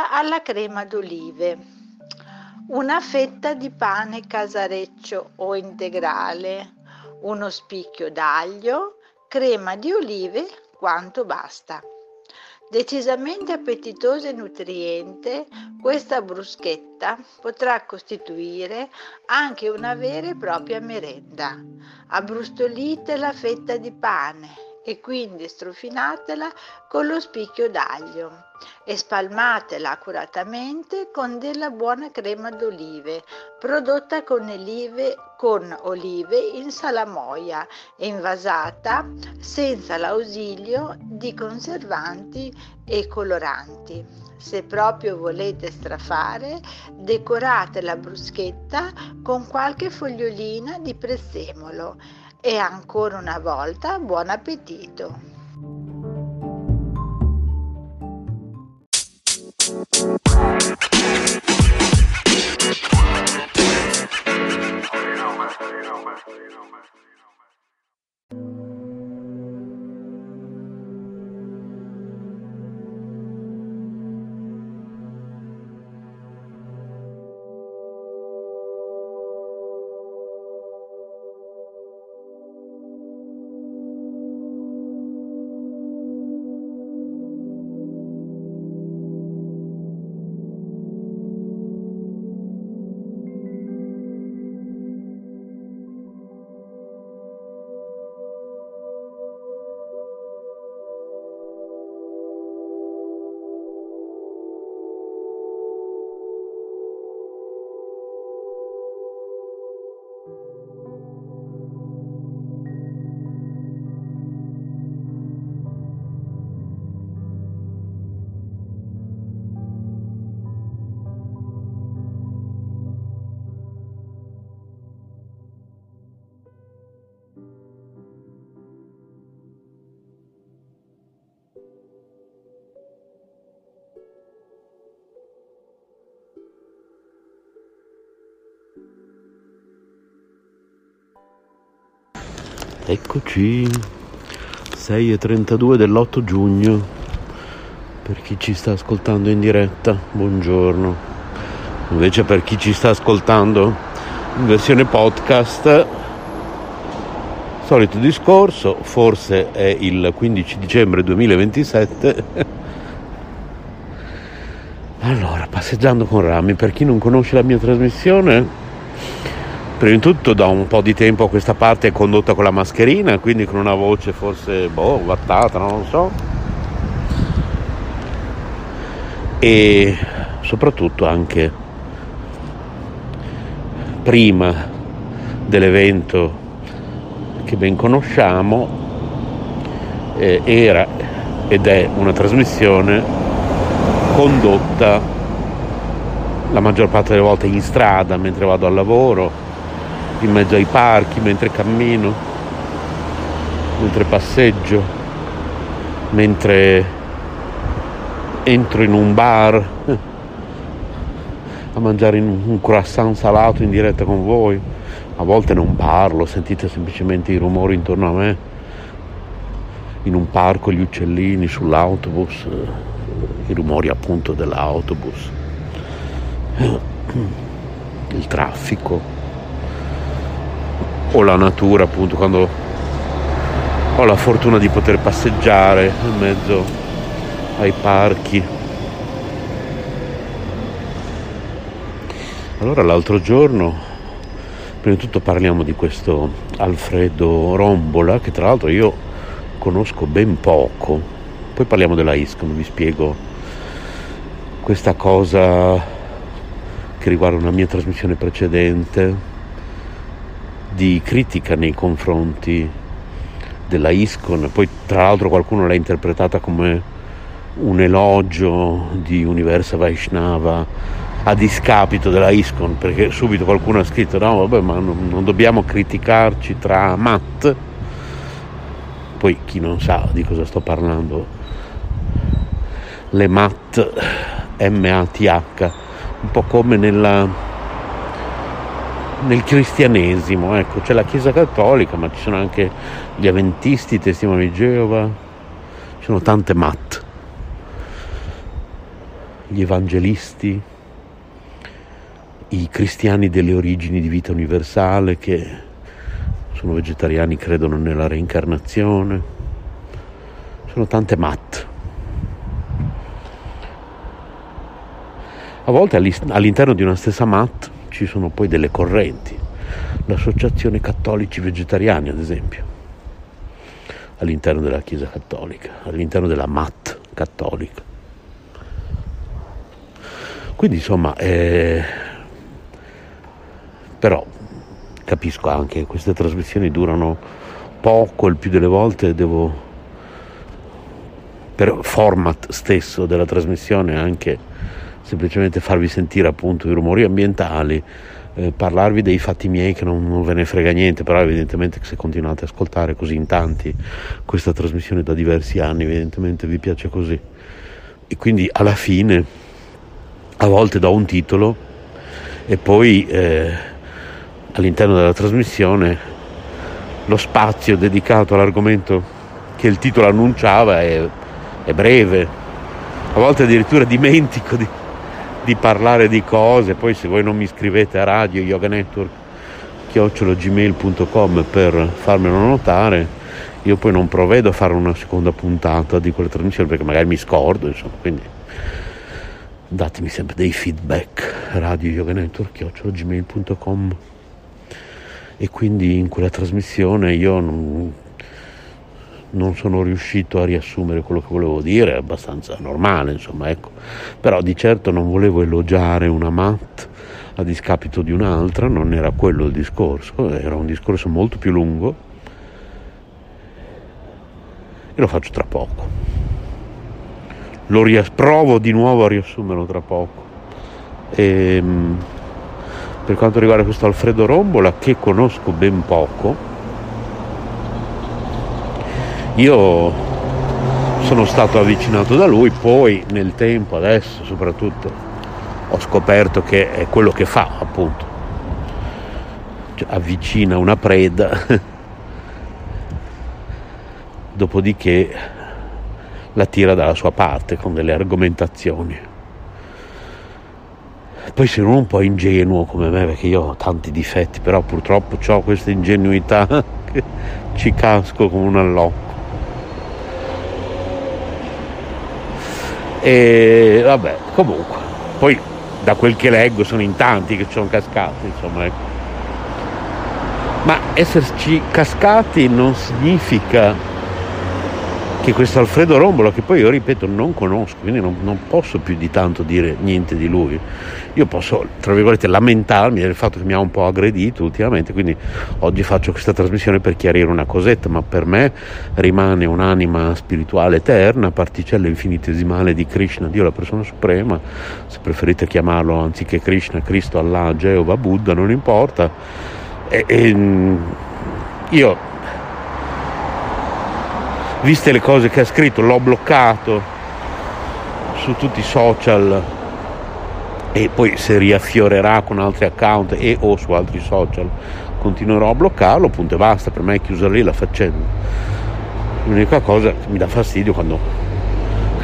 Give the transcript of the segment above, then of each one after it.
Bruschetta alla crema d'olive, una fetta di pane casareccio o integrale, uno spicchio d'aglio, crema di olive quanto basta. Decisamente appetitosa e nutriente, questa bruschetta potrà costituire anche una vera e propria merenda. Abbrustolite la fetta di pane e quindi strofinatela con lo spicchio d'aglio e spalmatela accuratamente con della buona crema d'olive prodotta con olive, con olive in salamoia e invasata senza l'ausilio di conservanti e coloranti. Se proprio volete strafare, decorate la bruschetta con qualche fogliolina di prezzemolo e ancora una volta buon appetito! Eccoci, 6.32 dell'8 giugno, per chi ci sta ascoltando in diretta, buongiorno. Invece per chi ci sta ascoltando in versione podcast, solito discorso, forse è il 15 dicembre 2027. Allora, passeggiando con Rami, per chi non conosce la mia trasmissione, Prima di tutto da un po' di tempo a questa parte è condotta con la mascherina, quindi con una voce forse boh, vattata, non lo so. E soprattutto anche prima dell'evento che ben conosciamo eh, era ed è una trasmissione condotta la maggior parte delle volte in strada mentre vado al lavoro in mezzo ai parchi mentre cammino, mentre passeggio, mentre entro in un bar a mangiare un croissant salato in diretta con voi. A volte non parlo, sentite semplicemente i rumori intorno a me, in un parco gli uccellini sull'autobus, i rumori appunto dell'autobus, il traffico o la natura appunto quando ho la fortuna di poter passeggiare in mezzo ai parchi. Allora l'altro giorno, prima di tutto parliamo di questo Alfredo Rombola, che tra l'altro io conosco ben poco, poi parliamo della ISCOM, vi spiego questa cosa che riguarda una mia trasmissione precedente di critica nei confronti della ISCON, poi tra l'altro qualcuno l'ha interpretata come un elogio di Universa Vaishnava a discapito della ISCON, perché subito qualcuno ha scritto no vabbè ma non, non dobbiamo criticarci tra Matt, poi chi non sa di cosa sto parlando, le Matt M-A-T-H, un po' come nella nel cristianesimo, ecco, c'è la Chiesa Cattolica, ma ci sono anche gli avventisti, i testimoni di Geova, ci sono tante mat, gli evangelisti, i cristiani delle origini di vita universale che sono vegetariani, credono nella reincarnazione, sono tante mat. A volte all'interno di una stessa mat ci sono poi delle correnti, l'associazione cattolici vegetariani ad esempio, all'interno della Chiesa cattolica, all'interno della MAT cattolica. Quindi insomma, eh, però capisco anche che queste trasmissioni durano poco, il più delle volte devo, per format stesso della trasmissione anche semplicemente farvi sentire appunto i rumori ambientali, eh, parlarvi dei fatti miei che non, non, ve ne frega niente, però evidentemente se continuate a ascoltare così in tanti questa trasmissione da diversi anni, evidentemente vi piace così. E quindi alla fine a volte do un titolo e poi eh, all'interno della trasmissione lo spazio dedicato all'argomento che il titolo annunciava è, è breve, a volte addirittura dimentico di, di parlare di cose, poi se voi non mi scrivete a radio yoga network chiocciologmail.com per farmelo notare io poi non provvedo a fare una seconda puntata di quelle trasmissioni perché magari mi scordo insomma quindi datemi sempre dei feedback. Radio yoga network chiocciologmail.com e quindi in quella trasmissione io non, non sono riuscito a riassumere quello che volevo dire, è abbastanza normale, insomma, ecco. Però di certo non volevo elogiare una mat a discapito di un'altra, non era quello il discorso, era un discorso molto più lungo e lo faccio tra poco. Lo ries- provo di nuovo a riassumerlo tra poco. E, ehm, per quanto riguarda questo Alfredo Rombola, che conosco ben poco, io sono stato avvicinato da lui, poi nel tempo, adesso soprattutto, ho scoperto che è quello che fa, appunto. Cioè, avvicina una preda, dopodiché la tira dalla sua parte con delle argomentazioni. Poi se uno un po' ingenuo come me, perché io ho tanti difetti, però purtroppo ho questa ingenuità che ci casco come un allocco. E vabbè, comunque, poi da quel che leggo sono in tanti che ci sono cascati, insomma. Ecco. Ma esserci cascati non significa che questo Alfredo Rombolo, che poi io ripeto non conosco, quindi non, non, posso più di tanto dire niente di lui, io posso, tra virgolette, lamentarmi del fatto che mi ha un po' aggredito ultimamente, quindi oggi faccio questa trasmissione per chiarire una cosetta, ma per me rimane un'anima spirituale eterna, particella infinitesimale di Krishna, Dio la persona suprema, se preferite chiamarlo anziché Krishna, Cristo, Allah, Geova, Buddha, non importa. E, e, io viste le cose che ha scritto, l'ho bloccato su tutti i social e poi se riaffiorerà con altri account e o su altri social continuerò a bloccarlo, punto e basta, per me è chiusa lì la faccenda. L'unica cosa che mi dà fastidio quando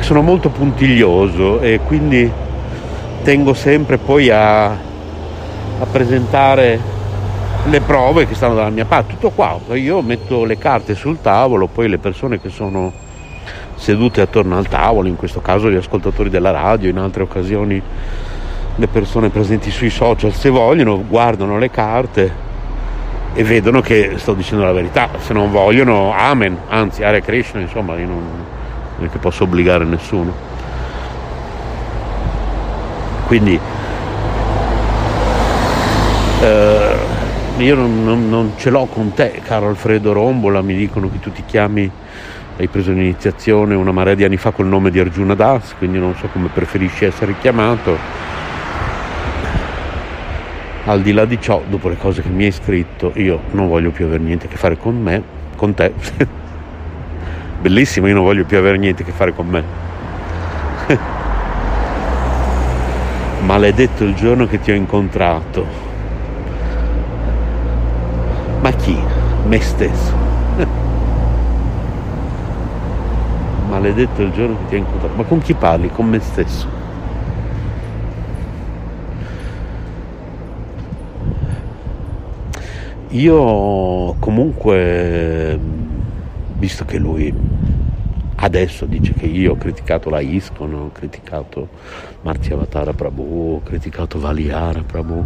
sono molto puntiglioso e quindi tengo sempre poi a, a presentare le prove che stanno dalla mia parte, tutto qua, io metto le carte sul tavolo, poi le persone che sono sedute attorno al tavolo, in questo caso gli ascoltatori della radio, in altre occasioni le persone presenti sui social, se vogliono, guardano le carte e vedono che sto dicendo la verità, se non vogliono, amen, anzi, Hare Krishna, insomma, io non, non è che posso obbligare nessuno. Quindi Eh, io non, non, non, ce l'ho con te, caro Alfredo Rombola, mi dicono che tu ti chiami, hai preso l'iniziazione una marea di anni fa col nome di Arjuna Das, quindi non so come preferisci essere chiamato. Al di là di ciò, dopo le cose che mi hai scritto, io non voglio più avere niente a che fare con me, con te. Bellissimo, io non voglio più avere niente a che fare con me. Maledetto il giorno che ti ho incontrato ma chi? Me stesso. Maledetto il giorno che ti ho incontrato. Ma con chi parli? Con me stesso. Io comunque, visto che lui adesso dice che io ho criticato la ISCON, ho criticato Marti Avatara Prabhu, ho criticato Valiara Prabhu,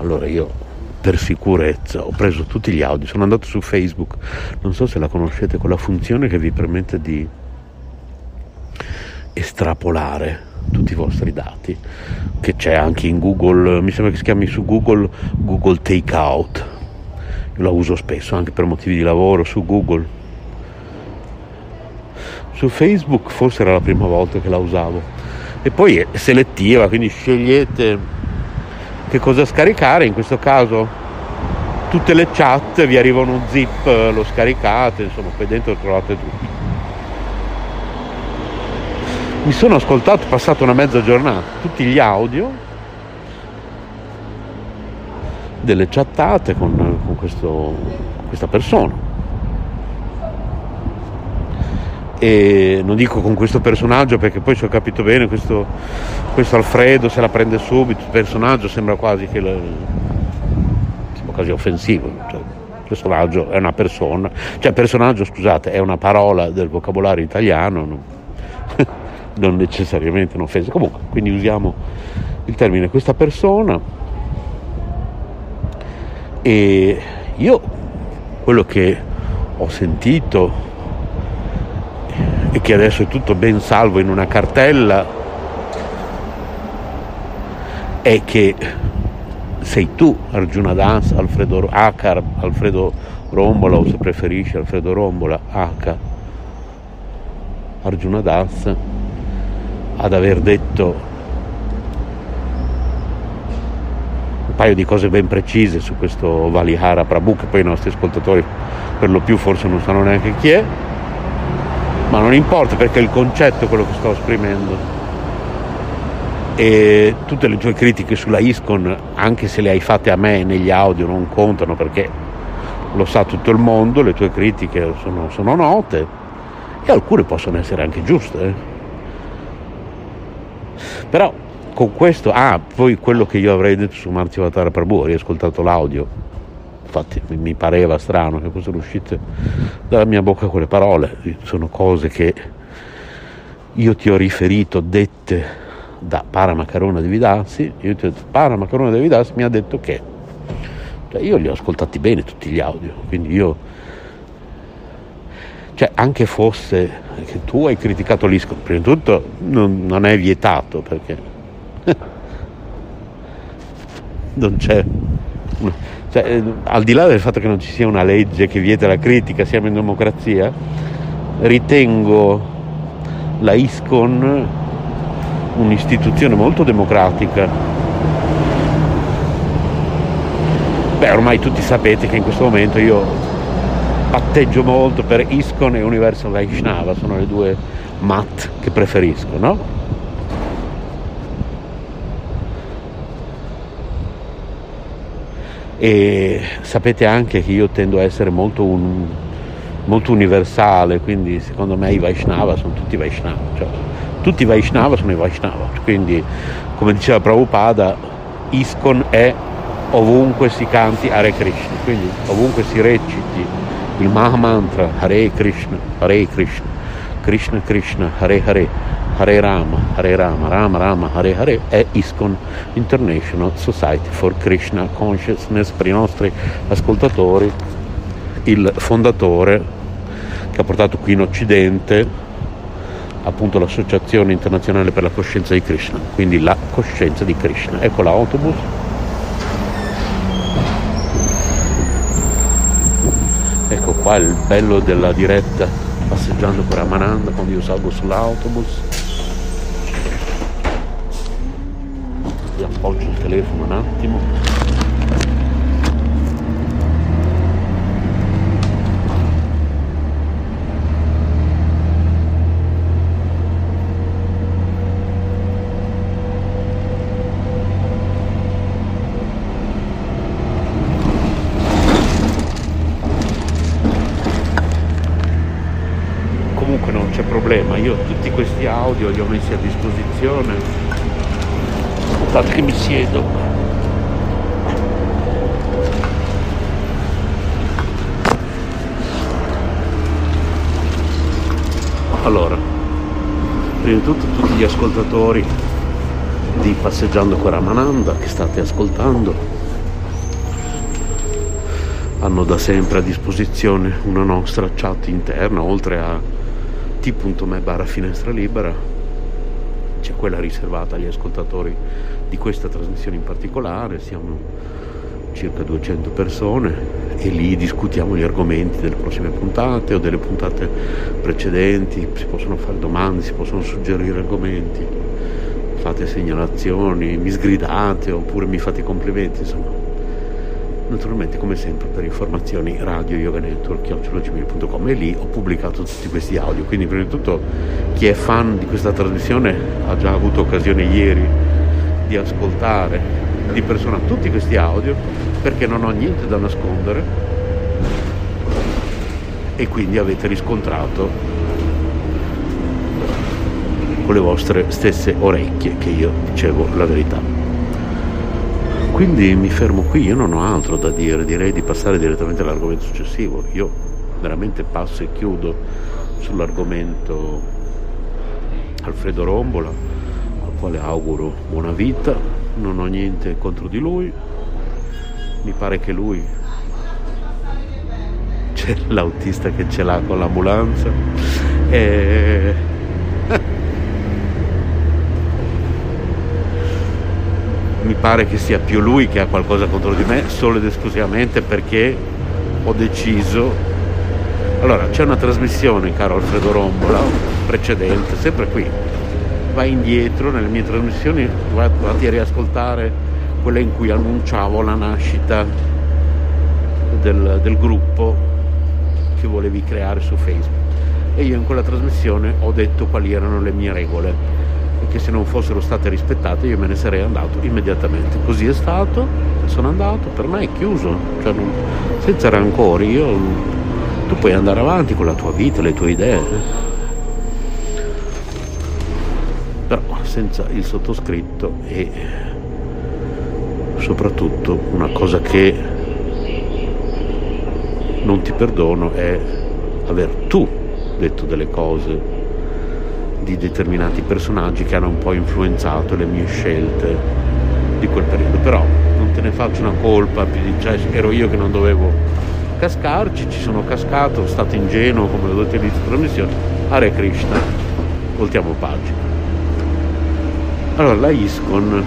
Allora io per sicurezza ho preso tutti gli audio, sono andato su Facebook, non so se la conoscete, quella funzione che vi permette di estrapolare tutti i vostri dati, che c'è anche in Google, mi sembra che si chiami su Google Google Takeout. Io la uso spesso anche per motivi di lavoro su Google. Su Facebook forse era la prima volta che la usavo. E poi è selettiva, quindi scegliete che cosa scaricare, in questo caso tutte le chat vi arrivano un zip, lo scaricate, insomma qui dentro trovate tutto. Mi sono ascoltato, passato una mezza giornata, tutti gli audio delle chattate con, con questo, questa persona e non dico con questo personaggio perché poi se ho capito bene questo, questo Alfredo se la prende subito, il personaggio sembra quasi che le, sembra quasi offensivo. Cioè, personaggio è una persona, cioè personaggio scusate è una parola del vocabolario italiano, non, non necessariamente un'offesa. Comunque, quindi usiamo il termine questa persona e io quello che ho sentito e che adesso è tutto ben salvo in una cartella è che sei tu Arjuna Das, Alfredo Akar, Alfredo Rombola o se preferisci Alfredo Rombola, H Arjuna Das ad aver detto un paio di cose ben precise su questo Valihara Prabhu che poi i nostri ascoltatori per lo più forse non sanno neanche chi è ma non importa perché il concetto è quello che sto esprimendo. E tutte le tue critiche sulla ISCON, anche se le hai fatte a me negli audio, non contano perché lo sa tutto il mondo, le tue critiche sono, sono note e alcune possono essere anche giuste. Eh. Però con questo, ah, poi quello che io avrei detto su Marti Vatara Prabhu, ho riascoltato l'audio, infatti mi pareva strano che fossero uscite dalla mia bocca quelle parole, sono cose che io ti ho riferito dette da Paramacarona di Vidassi, io ti ho detto Paramacarona di Vidassi mi ha detto che, cioè io li ho ascoltati bene tutti gli audio, quindi io, cioè anche fosse che tu hai criticato l'ISCO, prima di tutto non, non è vietato perché non c'è cioè, eh, al di là del fatto che non ci sia una legge che vieta la critica, siamo in democrazia, ritengo la ISCON un'istituzione molto democratica. Beh, ormai tutti sapete che in questo momento io patteggio molto per ISCON e Universal Vaishnava, sono le due mat che preferisco, no? E sapete anche che io tendo a essere molto, un, molto universale, quindi secondo me i Vaishnava sono tutti Vaishnava, cioè, tutti i Vaishnava sono i Vaishnava, quindi come diceva Prabhupada, Iskon è ovunque si canti Hare Krishna, quindi ovunque si reciti il Mahamantra Hare Krishna, Hare Krishna, Krishna Krishna, Hare Hare, Hare Rama, Hare Rama, Rama Rama, Hare Hare è ISKCON International Society for Krishna Consciousness per i nostri ascoltatori, il fondatore che ha portato qui in Occidente appunto l'Associazione Internazionale per la Coscienza di Krishna, quindi la coscienza di Krishna. Ecco l'autobus. Ecco qua il bello della diretta passeggiando per Amananda quando io salgo sull'autobus. Vi appoggio il telefono un attimo. problema, io tutti questi audio li ho messi a disposizione. Aspettate che mi siedo. Allora, prima di tutto tutti gli ascoltatori di Passeggiando con Ramananda che state ascoltando hanno da sempre a disposizione una nostra chat interna, oltre a t.me barra finestra libera c'è quella riservata agli ascoltatori di questa trasmissione in particolare, siamo circa 200 persone e lì discutiamo gli argomenti delle prossime puntate o delle puntate precedenti, si possono fare domande, si possono suggerire argomenti, fate segnalazioni, mi sgridate oppure mi fate complimenti, insomma. Naturalmente come sempre per informazioni radio yoga network chiocciolagmail.com e lì ho pubblicato tutti questi audio. Quindi prima di tutto chi è fan di questa trasmissione ha già avuto occasione ieri di ascoltare di persona tutti questi audio perché non ho niente da nascondere e quindi avete riscontrato con le vostre stesse orecchie che io dicevo la verità quindi mi fermo qui, io non ho altro da dire, direi di passare direttamente all'argomento successivo. Io veramente passo e chiudo sull'argomento Alfredo Rombola, quale auguro buona vita, non ho niente contro di lui, mi pare che lui c'è l'autista che ce l'ha con l'ambulanza. E mi pare che sia più lui che ha qualcosa contro di me solo ed esclusivamente perché ho deciso. Allora c'è una trasmissione caro Alfredo Rombola precedente sempre qui vai indietro nelle mie trasmissioni vatti a riascoltare quella in cui annunciavo la nascita del, del gruppo che volevi creare su Facebook e io in quella trasmissione ho detto quali erano le mie regole e che se non fossero state rispettate io me ne sarei andato immediatamente. Così è stato, sono andato, per me è chiuso, cioè non, senza rancori, io, tu puoi andare avanti con la tua vita, le tue idee, però senza il sottoscritto e soprattutto una cosa che non ti perdono è aver tu detto delle cose di determinati personaggi che hanno un po' influenzato le mie scelte di quel periodo. Però non te ne faccio una colpa, più di, cioè, ero io che non dovevo cascarci, ci sono cascato, sono stato ingenuo come l'ho detto all'inizio della trasmissione. Hare Krishna, voltiamo pagina. Allora, la ISCON,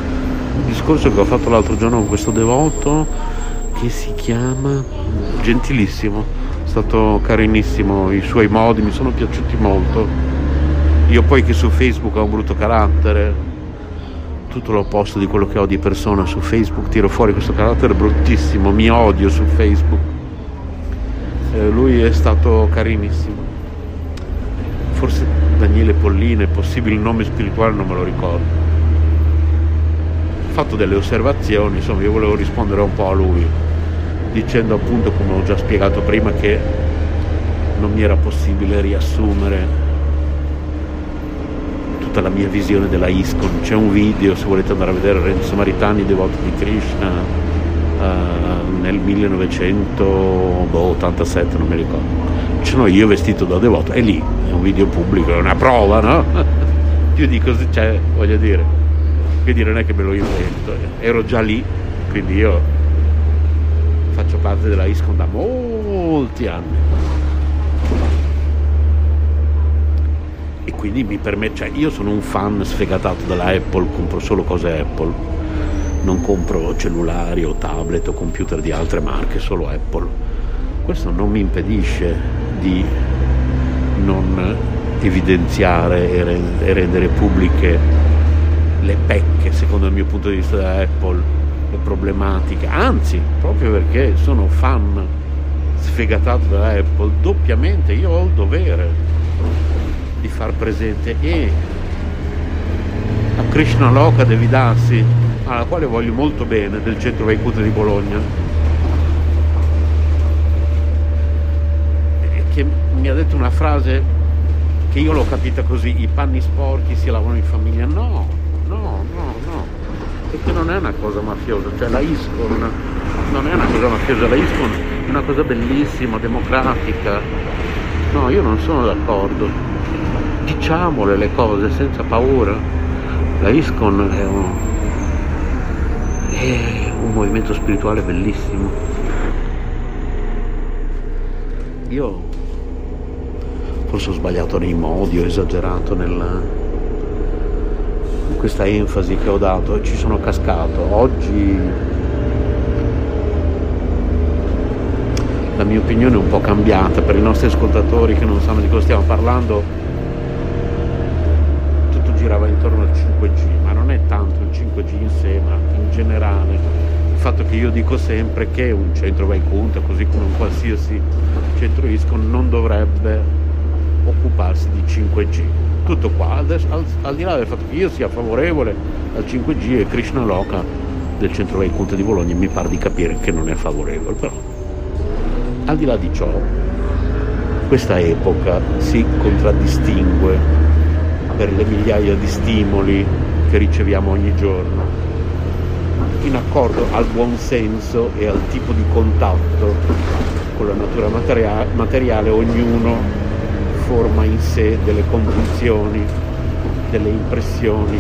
il discorso che ho fatto l'altro giorno con questo devoto che si chiama Gentilissimo, è stato carinissimo, i suoi modi mi sono piaciuti molto io poi che su Facebook ho un brutto carattere, tutto l'opposto di quello che ho di persona su Facebook, tiro fuori questo carattere bruttissimo, mi odio su Facebook. Eh, lui è stato carinissimo. Forse Daniele Polline, possibile nome spirituale, non me lo ricordo. Fatto delle osservazioni, insomma io volevo rispondere un po' a lui, dicendo appunto, come ho già spiegato prima, che non mi era possibile riassumere tutta la mia visione della ISCON. C'è un video, se volete andare a vedere, Renzo Maritani, devoto di Krishna, uh, nel 1987, non mi ricordo. Ci sono io vestito da devoto, è lì, è un video pubblico, è una prova, no? Più di così, cioè, voglio dire, quindi non è che me lo invento, ero già lì, quindi io faccio parte della ISCON da molti anni. E quindi mi permette, cioè io sono un fan sfegatato dalla Apple, compro solo cose Apple, non compro cellulari o tablet o computer di altre marche, solo Apple. Questo non mi impedisce di non evidenziare e rendere pubbliche le pecche, secondo il mio punto di vista, da Apple, le problematiche, anzi, proprio perché sono fan sfegatato da Apple, doppiamente io ho il dovere di far presente e a Krishna Loka devi darsi alla quale voglio molto bene del centro Vaikute di Bologna che mi ha detto una frase che io l'ho capita così i panni sporchi si lavano in famiglia. No perché non è una cosa mafiosa cioè la ISCON non è una cosa mafiosa la ISCON è una cosa bellissima democratica no io non sono d'accordo diciamole le cose senza paura. La ISCON è un, è un movimento spirituale bellissimo. Io forse ho sbagliato nei modi, ho esagerato nella, questa enfasi che ho dato e ci sono cascato. Oggi la mia opinione è un po' cambiata per i nostri ascoltatori che non sanno di cosa stiamo parlando girava intorno al 5G, ma non è tanto il 5G in sé, ma in generale il fatto che io dico sempre che un centro Vaikunta, così come un qualsiasi centro ISCON, non dovrebbe occuparsi di 5G. Tutto qua, Adesso, al, al, di là del fatto che io sia favorevole al 5G e Krishna Loka del centro Vaikunta di Bologna mi pare di capire che non è favorevole, però al di là di ciò questa epoca si contraddistingue per le migliaia di stimoli che riceviamo ogni giorno, in accordo al buon senso e al tipo di contatto con la natura materia- materiale, ognuno forma in sé delle convinzioni, delle impressioni,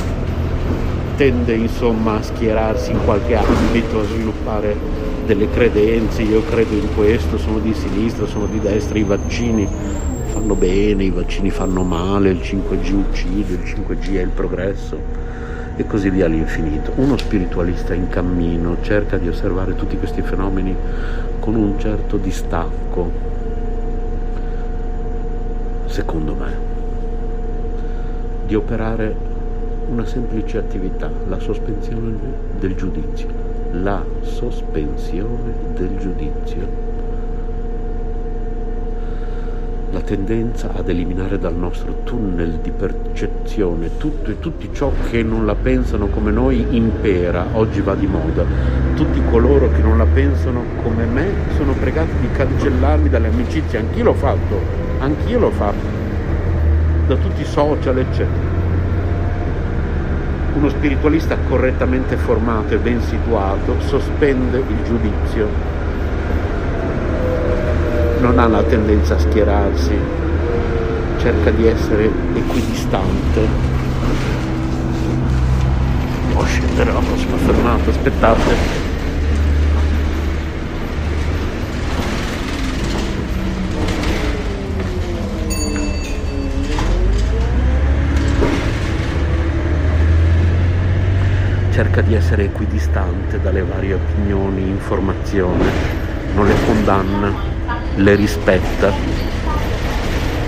tende insomma a schierarsi in qualche ambito, a sviluppare delle credenze, io credo in questo, sono di sinistra, sono di destra, i vaccini fanno bene, i vaccini fanno male, il 5G uccide, il 5G è il progresso e così via all'infinito. Uno spiritualista in cammino cerca di osservare tutti questi fenomeni con un certo distacco, secondo me, di operare una semplice attività, la sospensione del giudizio, la sospensione del giudizio. La tendenza ad eliminare dal nostro tunnel di percezione tutto e tutti ciò che non la pensano come noi impera, oggi va di moda. Tutti coloro che non la pensano come me sono pregati di cancellarmi dalle amicizie, anch'io l'ho fatto, anch'io l'ho fatto, da tutti i social, eccetera. Uno spiritualista correttamente formato e ben situato sospende il giudizio non ha la tendenza a schierarsi, cerca di essere equidistante. Devo scendere alla prossima aspettate. Cerca di essere equidistante dalle varie opinioni, informazioni, non le condanna le rispetta.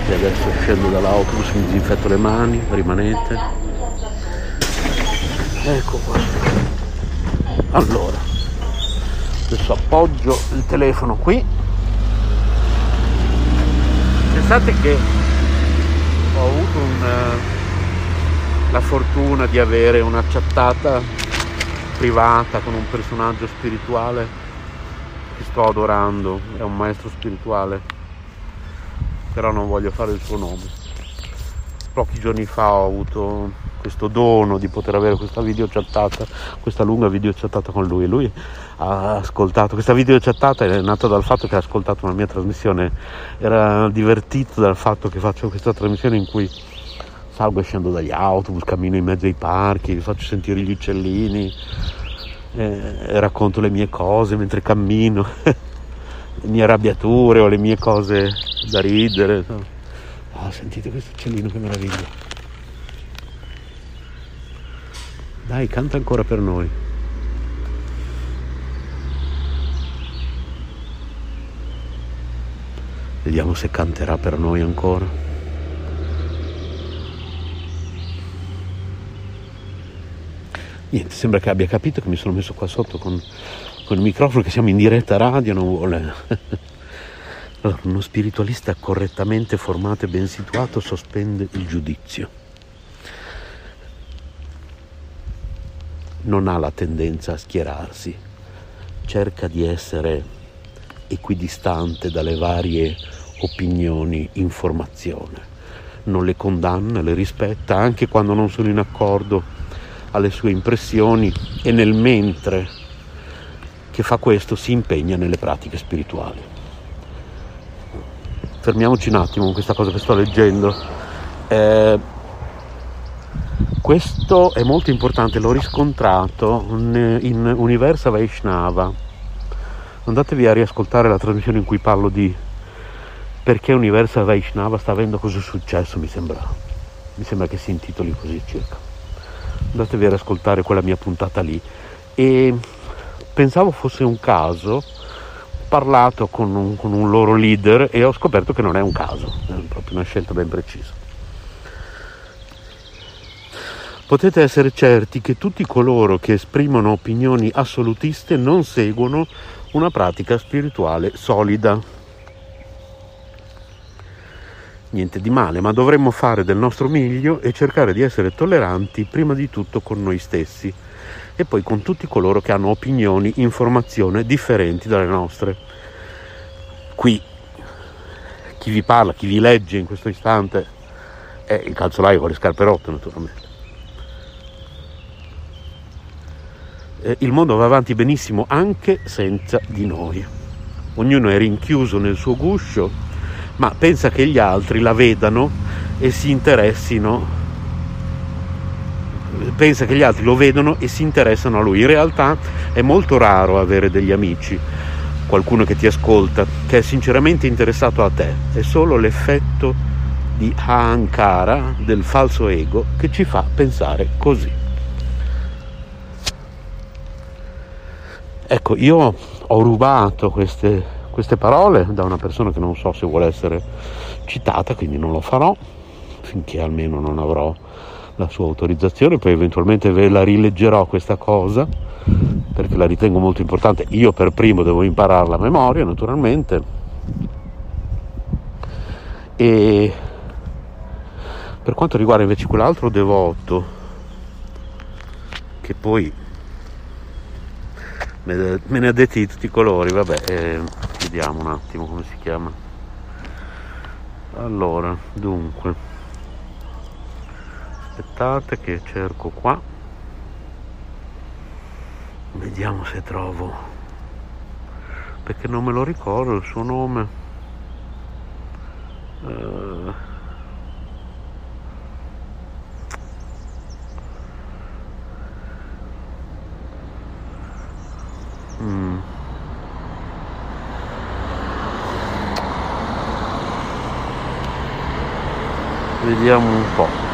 E adesso scendo dall'autobus mi disinfetto le mani rimanete. Ecco qua. Allora adesso appoggio il telefono qui. Pensate che ho avuto un, uh, la fortuna di avere una chattata privata con un personaggio spirituale che sto adorando, è un maestro spirituale, però non voglio fare il suo nome. Pochi giorni fa ho avuto questo dono di poter avere questa video chattata, questa lunga video chattata con lui. Lui ha ascoltato, questa video chattata è nata dal fatto che ha ascoltato una mia trasmissione, era divertito dal fatto che faccio questa trasmissione in cui salgo e scendo dagli autobus, cammino in mezzo ai parchi, faccio sentire gli uccellini, eh, racconto le mie cose mentre cammino, le mie arrabbiature o le mie cose da ridere. Oh, sentite questo uccellino che meraviglia. Dai, canta ancora per noi. Vediamo se canterà per noi ancora. Niente, sembra che abbia capito che mi sono messo qua sotto con, con il microfono, che siamo in diretta radio, non vuole. Allora, uno spiritualista correttamente formato e ben situato sospende il giudizio. Non ha la tendenza a schierarsi, cerca di essere equidistante dalle varie opinioni, informazione. Non le condanna, le rispetta anche quando non sono in accordo alle sue impressioni e nel mentre che fa questo si impegna nelle pratiche spirituali fermiamoci un attimo con questa cosa che sto leggendo. Eh, questo è molto importante, l'ho riscontrato in Universa Vaishnava. Andatevi a riascoltare la trasmissione in cui parlo di perché Universa Vaishnava sta avendo così successo, mi sembra. Mi sembra che si intitoli così circa. Andatevi a riascoltare quella mia puntata lì. E pensavo fosse un caso parlato con un, con un loro leader e ho scoperto che non è un caso, è proprio una scelta ben precisa. Potete essere certi che tutti coloro che esprimono opinioni assolutiste non seguono una pratica spirituale solida. Niente di male, ma dovremmo fare del nostro meglio e cercare di essere tolleranti prima di tutto con noi stessi e poi con tutti coloro che hanno opinioni, informazioni differenti dalle nostre. Qui chi vi parla, chi vi legge in questo istante è il calzolaio con le scarpe rotte naturalmente. Il mondo va avanti benissimo anche senza di noi. Ognuno è rinchiuso nel suo guscio, ma pensa che gli altri la vedano e si interessino pensa che gli altri lo vedono e si interessano a lui. In realtà è molto raro avere degli amici, qualcuno che ti ascolta, che è sinceramente interessato a te. È solo l'effetto di Ahankara, del falso ego, che ci fa pensare così. Ecco, io ho rubato queste, queste parole da una persona che non so se vuole essere citata, quindi non lo farò, finché almeno non avrò la sua autorizzazione, poi eventualmente ve la rileggerò questa cosa perché la ritengo molto importante. Io per primo devo imparare la memoria, naturalmente. E per quanto riguarda invece quell'altro devoto, che poi me ne ha detti di tutti i colori, vabbè, eh, vediamo un attimo come si chiama. Allora, dunque. Aspettate che cerco qua. Vediamo se trovo. Perché non me lo ricordo il suo nome. Uh, mm. Vediamo un po'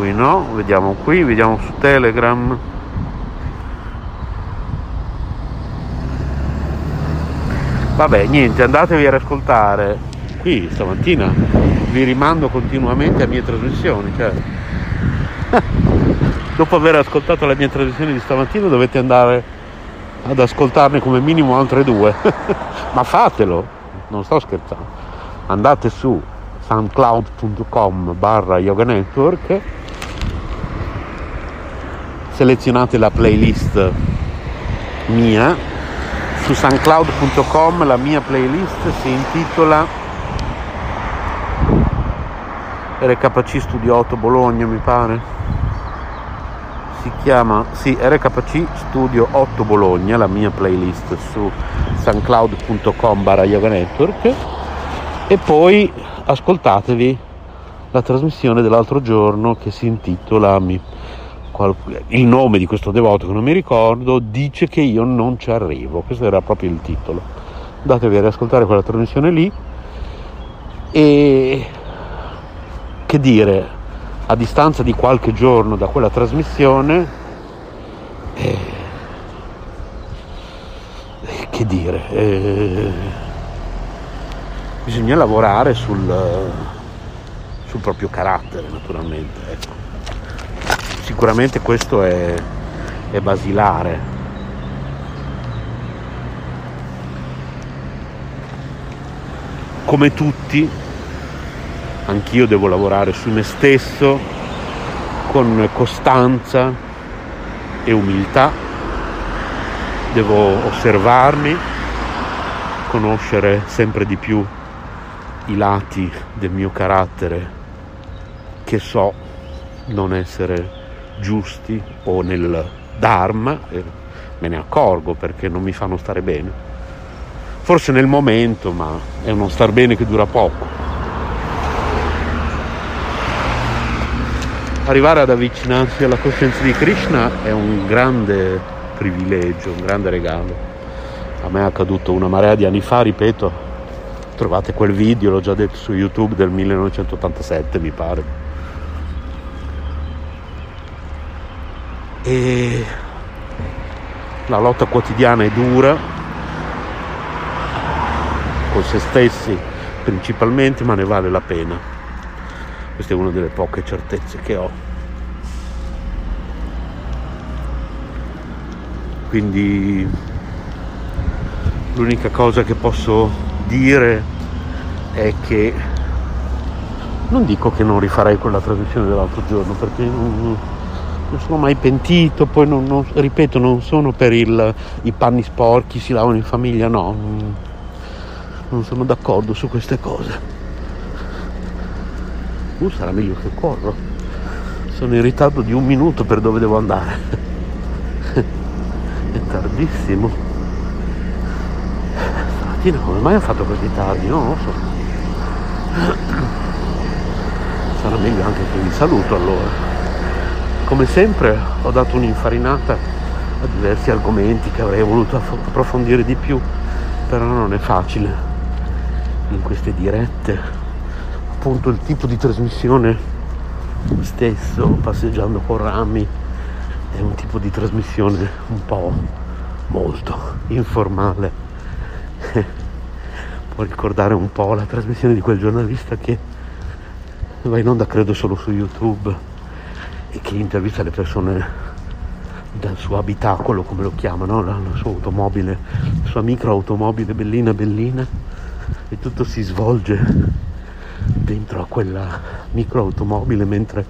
qui no vediamo qui vediamo su telegram. Vabbè niente andatevi ad ascoltare. Qui stamattina vi rimando continuamente a mie trasmissioni cioè. dopo aver ascoltato la mia trasmissione di stamattina dovete andare ad ascoltarne come minimo altre due. Ma fatelo non sto scherzando. Andate su soundcloud.com barra yoga network selezionate la playlist mia. Su soundcloud.com la mia playlist si intitola RKC Studio 8 Bologna mi pare si chiama sì RKC Studio 8 Bologna la mia playlist su soundcloud.com barra yoga network. E poi ascoltatevi la trasmissione dell'altro giorno che si intitola il nome di questo devoto che non mi ricordo dice che io non ci arrivo. Questo era proprio il titolo. Andatevi a riascoltare quella trasmissione lì. E che dire, a distanza di qualche giorno da quella trasmissione, eh, che dire, eh, bisogna lavorare sul, sul proprio carattere naturalmente. Ecco. Sicuramente questo è, è basilare. Come tutti, anch'io devo lavorare su me stesso con costanza e umiltà, devo osservarmi, conoscere sempre di più i lati del mio carattere che so non essere giusti o nel Dharma, me ne accorgo perché non mi fanno stare bene. Forse nel momento, ma è uno star bene che dura poco. Arrivare ad avvicinarsi alla coscienza di Krishna è un grande privilegio, un grande regalo. A me è accaduto una marea di anni fa, ripeto, trovate quel video, l'ho già detto su YouTube del 1987 mi pare. E la lotta quotidiana è dura, con se stessi principalmente, ma ne vale la pena. Questa è una delle poche certezze che ho. Quindi l'unica cosa che posso dire è che non dico che non rifarei quella trasmissione dell'altro giorno perché non, non sono mai pentito, poi non, non, ripeto non sono per il, i panni sporchi, si lavano in famiglia, no, non, sono d'accordo su queste cose. Uh, sarà meglio che corro. Sono in ritardo di un minuto per dove devo andare. È tardissimo. Stamattina come mai ha fatto così tardi? Non lo so. Sarà meglio anche che vi saluto allora. Come sempre ho dato un'infarinata a diversi argomenti che avrei voluto approfondire di più, però non è facile in queste dirette. Appunto il tipo di trasmissione? Stesso, passeggiando con rami, è un tipo di trasmissione un po' molto informale. Può ricordare un po' la trasmissione di quel giornalista che va in onda credo solo su YouTube e che intervista le persone dal suo abitacolo, come lo chiamano, la, la sua automobile, la sua microautomobile bellina bellina. E tutto si svolge dentro a quella microautomobile mentre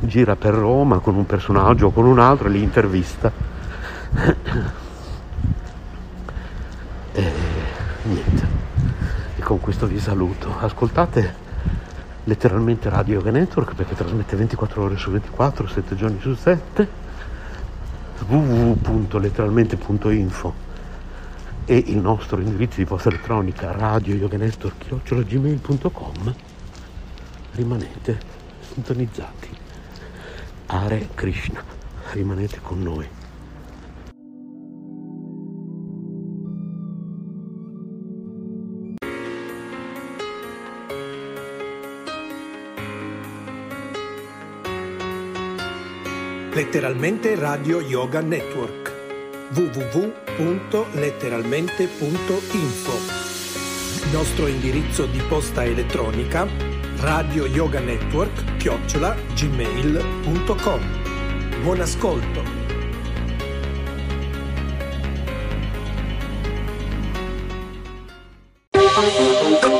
gira per Roma con un personaggio o con un altro e li intervista. E niente, e con questo vi saluto. Ascoltate letteralmente Radio Network perché trasmette 24 ore su 24, 7 giorni su 7 www.letteralmente.info e il nostro indirizzo di posta elettronica radio yoga network gmail.com rimanete sintonizzati. Are Krishna rimanete con noi. Letteralmente Radio Yoga Network www.letteralmente.info Nostro indirizzo di posta elettronica radio yoga network chiocciola gmail.com Buon ascolto! Radio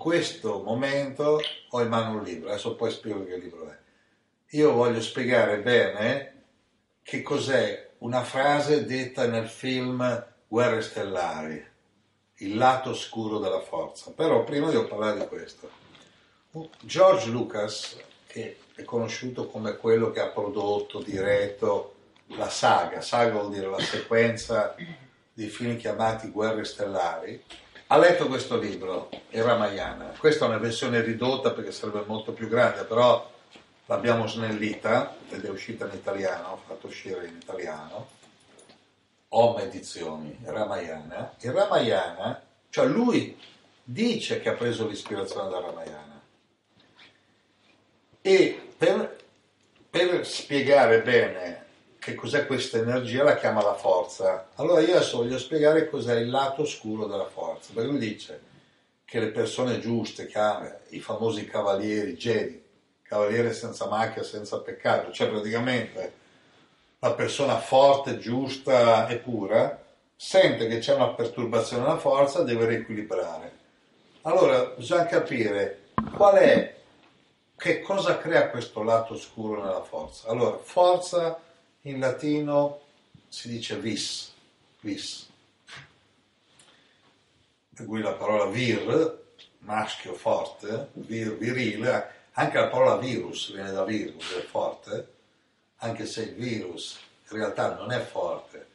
Questo momento ho in mano un libro, adesso poi spiego che libro è. Io voglio spiegare bene che cos'è una frase detta nel film Guerre Stellari, il lato oscuro della forza. Però prima devo parlare di questo. George Lucas, che è conosciuto come quello che ha prodotto, diretto la saga, saga vuol dire la sequenza di film chiamati Guerre Stellari, ha letto questo libro, il Ramayana. Questa è una versione ridotta perché sarebbe molto più grande, però l'abbiamo snellita ed è uscita in italiano, ho fatto uscire in italiano. Home Edizioni, Ramayana. Il Ramayana, cioè lui dice che ha preso l'ispirazione dal Ramayana. E per, per spiegare bene che cos'è questa energia la chiama la forza. Allora io adesso voglio spiegare cos'è il lato oscuro della forza, perché lui dice che le persone giuste, ha, i famosi cavalieri, Jedi, cavaliere senza macchia, senza peccato, cioè praticamente la persona forte, giusta e pura, sente che c'è una perturbazione della forza, deve riequilibrare. Allora bisogna capire qual è, che cosa crea questo lato oscuro nella forza. Allora, forza in latino si dice vis, vis. Per cui la parola vir, maschio forte, vir, virile, anche la parola virus viene da virus, è forte, anche se il virus in realtà non è forte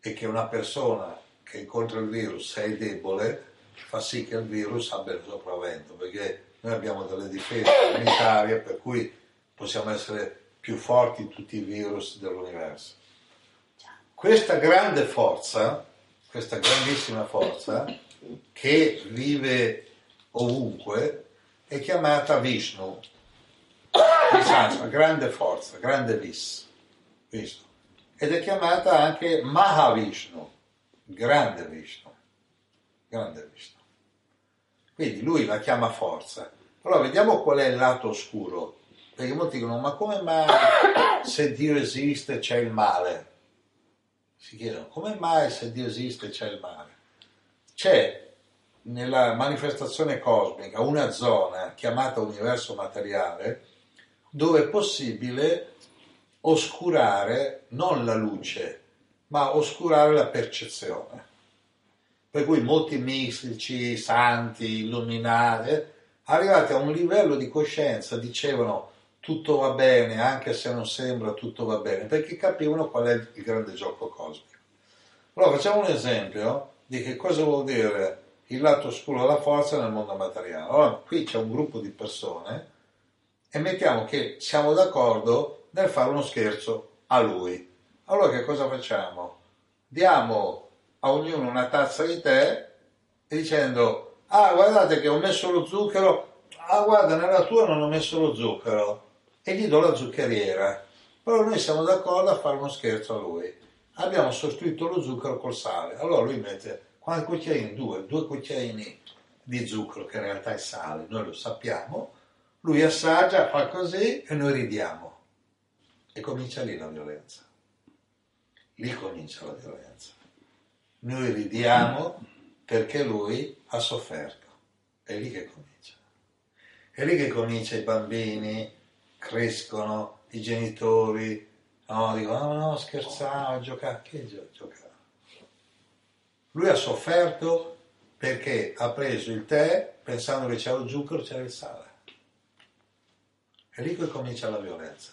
e che una persona che incontra il virus è debole, fa sì che il virus abbia il sopravvento, perché noi abbiamo delle difese immunitarie per cui possiamo essere più forti di tutti i virus dell'universo. Questa grande forza, questa grandissima forza, che vive ovunque, è chiamata Vishnu, in grande forza, grande vis, Vishnu. Ed è chiamata anche Mahavishnu, grande Vishnu, grande Vishnu. Quindi lui la chiama forza. Allora vediamo qual è il lato oscuro perché molti dicono, ma come mai se Dio esiste c'è il male? Si chiedono, come mai se Dio esiste c'è il male? C'è nella manifestazione cosmica una zona chiamata universo materiale dove è possibile oscurare non la luce, ma oscurare la percezione. Per cui molti mistici, santi, illuminati, arrivati a un livello di coscienza, dicevano tutto va bene, anche se non sembra tutto va bene, perché capivano qual è il grande gioco cosmico. Allora facciamo un esempio di che cosa vuol dire il lato oscuro della forza nel mondo materiale. Allora, qui c'è un gruppo di persone e mettiamo che siamo d'accordo nel fare uno scherzo a lui. Allora che cosa facciamo? Diamo a ognuno una tazza di tè dicendo ah guardate che ho messo lo zucchero, ah guarda nella tua non ho messo lo zucchero e gli do la zuccheriera. Però noi siamo d'accordo a fare uno scherzo a lui. Abbiamo sostituito lo zucchero col sale. Allora lui mette quanti cucchiaini? Due, due cucchiaini di zucchero che in realtà è sale, noi lo sappiamo. Lui assaggia, fa così e noi ridiamo. E comincia lì la violenza. Lì comincia la violenza. Noi ridiamo perché lui ha sofferto. È lì che comincia. È lì che comincia i bambini crescono i genitori, no, dicono no, no, scherzavo, giocare, che gio- giocare? Lui ha sofferto perché ha preso il tè pensando che c'era lo zucchero, c'era il sale. È lì che comincia la violenza.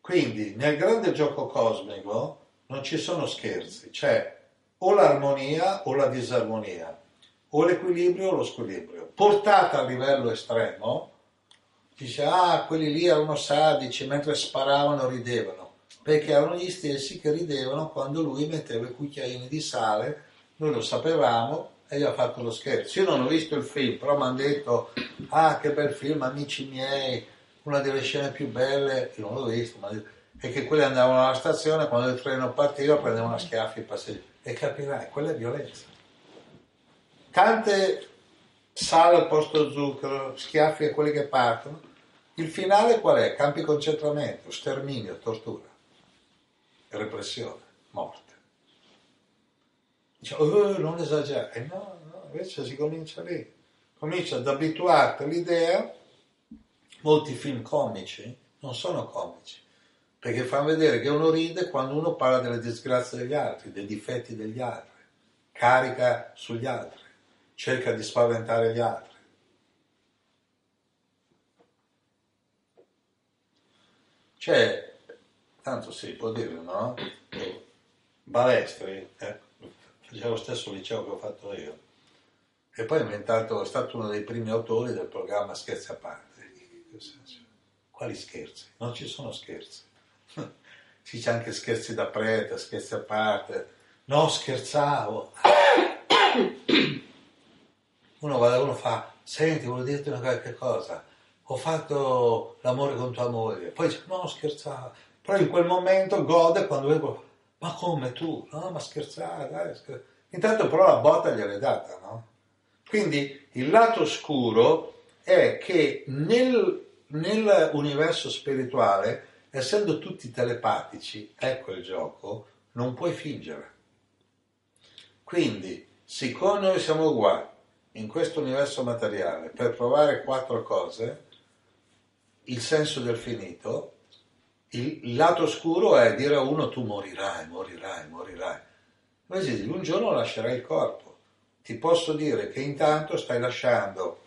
Quindi nel grande gioco cosmico non ci sono scherzi, c'è o l'armonia o la disarmonia, o l'equilibrio o lo squilibrio. Portata a livello estremo, dice ah quelli lì erano sadici mentre sparavano ridevano. Perché erano gli stessi che ridevano quando lui metteva i cucchiaini di sale noi lo sapevamo e gli ha fatto lo scherzo. Io non ho visto il film però mi hanno detto ah che bel film amici miei una delle scene più belle. Io non l'ho visto ma e che quelli andavano alla stazione quando il treno partiva prendevano a schiaffi i passeggeri. E capirai quella è violenza. Tante sale al posto zucchero schiaffi a quelli che partono il finale qual è? Campi concentramento, sterminio, tortura, repressione, morte. Dice, oh, non esagerare. No, no, invece si comincia lì. comincia ad abituarti all'idea, molti film comici non sono comici, perché fanno vedere che uno ride quando uno parla delle disgrazie degli altri, dei difetti degli altri, carica sugli altri, cerca di spaventare gli altri. C'è, tanto si può dire, no? Balestri, eh, faceva lo stesso liceo che ho fatto io, e poi è è stato uno dei primi autori del programma Scherzi a parte. Quali scherzi? Non ci sono scherzi. Ci c'è anche scherzi da prete, scherzi a parte. No, scherzavo. Uno va da uno fa, senti, volevo dirti una qualche cosa. Ho fatto l'amore con tua moglie. Poi dice, no, scherzavo. Però in quel momento gode quando vedo, ma come tu? No, ma scherzare, dai. Scherzare. Intanto però la botta gliel'hai data, no? Quindi il lato oscuro è che nel, nell'universo spirituale, essendo tutti telepatici, ecco il gioco, non puoi fingere. Quindi, siccome noi siamo uguali in questo universo materiale per provare quattro cose, il senso del finito, il, lato oscuro è dire a uno tu morirai, morirai, morirai. Invece un giorno lascerai il corpo. Ti posso dire che intanto stai lasciando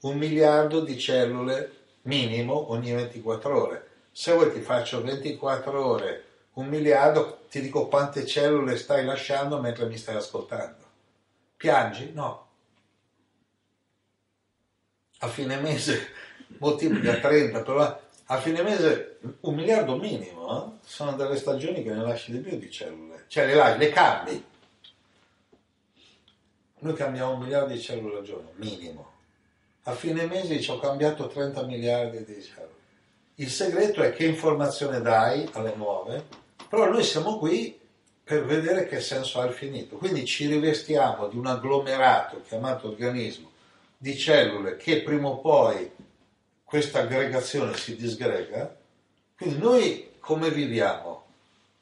un miliardo di cellule minimo ogni 24 ore. Se vuoi ti faccio 24 ore, un miliardo, ti dico quante cellule stai lasciando mentre mi stai ascoltando. Piangi? No. A fine mese moltiplica 30, però a fine mese un miliardo minimo, eh? sono delle stagioni che ne lasci di più di cellule, cioè le lasci, le cambi. Noi cambiamo un miliardo di cellule al giorno, minimo. A fine mese ci ho cambiato 30 miliardi di cellule. Il segreto è che informazione dai alle nuove, però noi siamo qui per vedere che senso ha il finito. Quindi ci rivestiamo di un agglomerato chiamato organismo di cellule che prima o poi questa aggregazione si disgrega. Quindi noi come viviamo?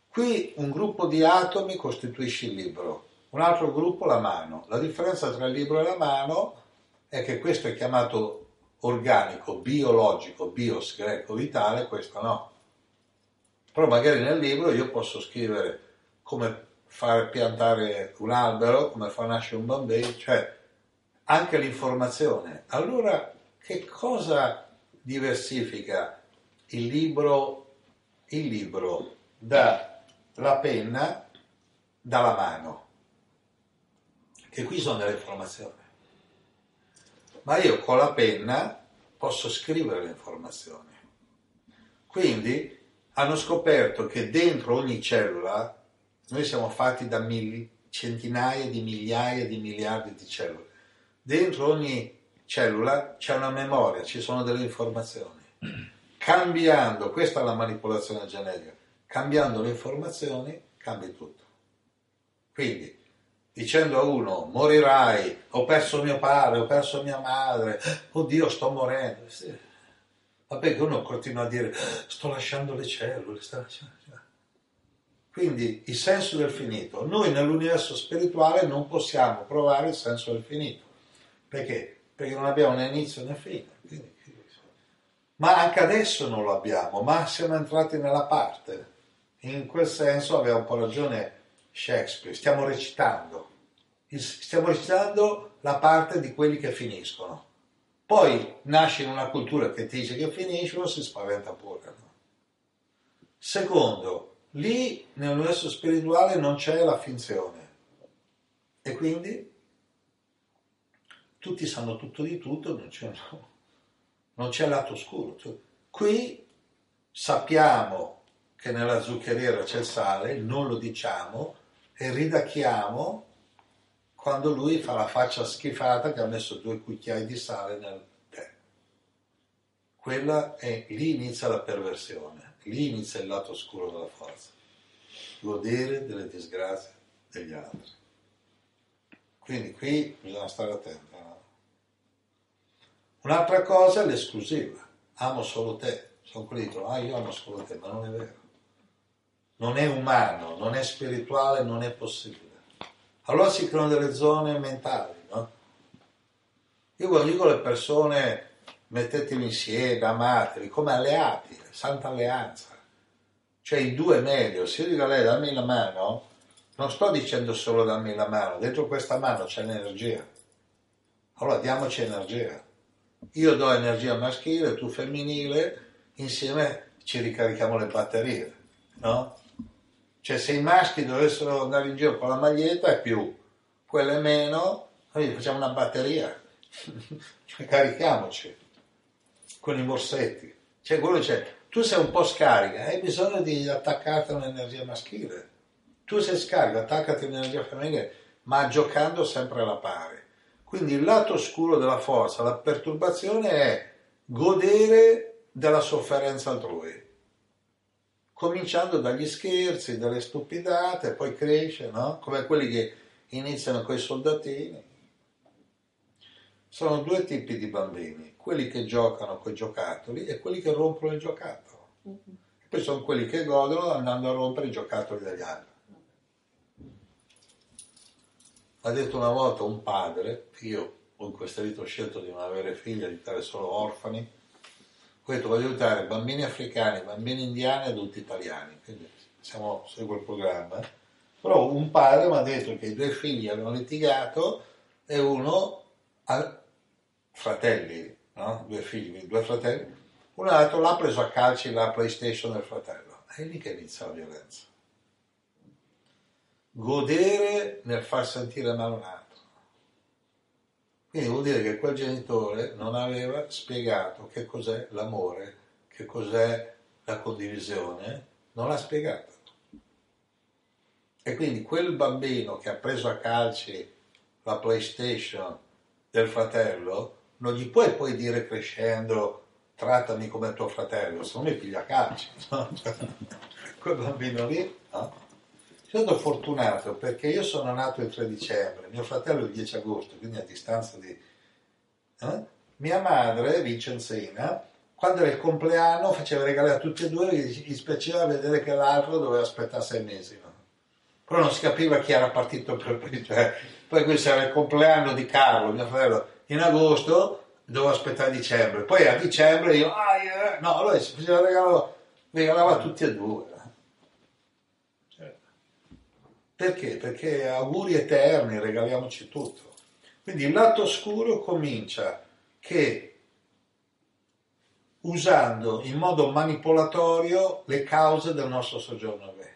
Qui un gruppo di atomi costituisce il libro, un altro gruppo la mano. La differenza tra il libro e la mano è che questo è chiamato organico, biologico, bios greco vitale, questo no. Però magari nel libro io posso scrivere come far piantare un albero, come far nascere un bambino, cioè anche l'informazione. Allora che cosa diversifica il libro, il libro dalla penna dalla mano? Che qui sono delle informazioni. Ma io con la penna posso scrivere le informazioni. Quindi hanno scoperto che dentro ogni cellula noi siamo fatti da mil, centinaia di migliaia di miliardi di cellule. Dentro ogni cellula c'è una memoria, ci sono delle informazioni. Cambiando, questa è la manipolazione genetica, cambiando le informazioni cambi tutto. Quindi, dicendo a uno, morirai, ho perso mio padre, ho perso mia madre, oddio sto morendo. Ma perché uno continua a dire, sto lasciando le cellule, sto lasciando... Quindi il senso del finito. Noi nell'universo spirituale non possiamo provare il senso del finito. Perché? Perché non abbiamo né inizio né fine. Ma anche adesso non lo abbiamo, ma siamo entrati nella parte. In quel senso aveva un po' ragione Shakespeare, stiamo recitando. Stiamo recitando la parte di quelli che finiscono. Poi nasce in una cultura che dice che finiscono, si spaventa pure. No? Secondo, Lì nell'universo spirituale non c'è la finzione e quindi tutti sanno tutto di tutto, non c'è, no, non c'è lato oscuro. Cioè, qui sappiamo che nella zuccheriera c'è il sale, non lo diciamo e ridacchiamo quando lui fa la faccia schifata che ha messo due cucchiai di sale nel tè. Quella è, lì inizia la perversione. Lì inizia il lato oscuro della forza, godere delle disgrazie degli altri. Quindi qui bisogna stare attenti. Un'altra cosa è l'esclusiva, amo solo te. Sono quelli che dicono, ah io amo solo te, ma non è vero. Non è umano, non è spirituale, non è possibile. Allora si creano delle zone mentali, no? Io quando dico alle persone mettetevi insieme, amatevi, come alleati, santa alleanza. Cioè i due meglio, se io dico a lei dammi la mano, non sto dicendo solo dammi la mano, dentro questa mano c'è l'energia. Allora diamoci energia. Io do energia maschile, tu femminile, insieme ci ricarichiamo le batterie, no? Cioè se i maschi dovessero andare in giro con la maglietta è più, quelle meno, noi facciamo una batteria, cioè, carichiamoci con i morsetti. Cioè quello c'è, tu sei un po' scarica, hai bisogno di attaccarti a un'energia maschile. Tu sei scarico, attaccati a un'energia femminile, ma giocando sempre alla pari. Quindi il lato oscuro della forza, la perturbazione è godere della sofferenza altrui cominciando dagli scherzi, dalle stupidate, poi cresce, no? Come quelli che iniziano con i soldatini. Sono due tipi di bambini, quelli che giocano con i giocattoli e quelli che rompono il giocattolo. Mm-hmm. Poi sono quelli che godono andando a rompere i giocattoli degli altri. Ha detto una volta un padre, io in questa vita ho scelto di non avere figli, di aiutare solo orfani, ho detto voglio aiutare bambini africani, bambini indiani e adulti italiani, quindi siamo, seguo il programma. Però un padre mi ha detto che i due figli avevano litigato e uno ha fratelli, no? due figli, due fratelli, un altro l'ha preso a calci la PlayStation del fratello. È lì che inizia la violenza. Godere nel far sentire male un altro. Quindi vuol dire che quel genitore non aveva spiegato che cos'è l'amore, che cos'è la condivisione, non l'ha spiegato. E quindi quel bambino che ha preso a calci la PlayStation del fratello, non gli puoi poi dire crescendo trattami come tuo fratello, se no mi piglia a calci. No? quel bambino lì, no? Sono fortunato perché io sono nato il 3 dicembre, mio fratello il 10 agosto, quindi a distanza di... Eh? Mia madre, Vincenzina, quando era il compleanno faceva regalare a tutti e due, gli spiaceva vedere che l'altro doveva aspettare sei mesi. No? Però non si capiva chi era partito per primo. Cioè, poi questo era il compleanno di Carlo, mio fratello, in agosto dovevo aspettare dicembre, poi a dicembre io, ah, yeah. no, allora si faceva regalo, regalava a tutti e due. Perché? Perché auguri eterni, regaliamoci tutto. Quindi il lato oscuro comincia che usando in modo manipolatorio le cause del nostro soggiorno a me.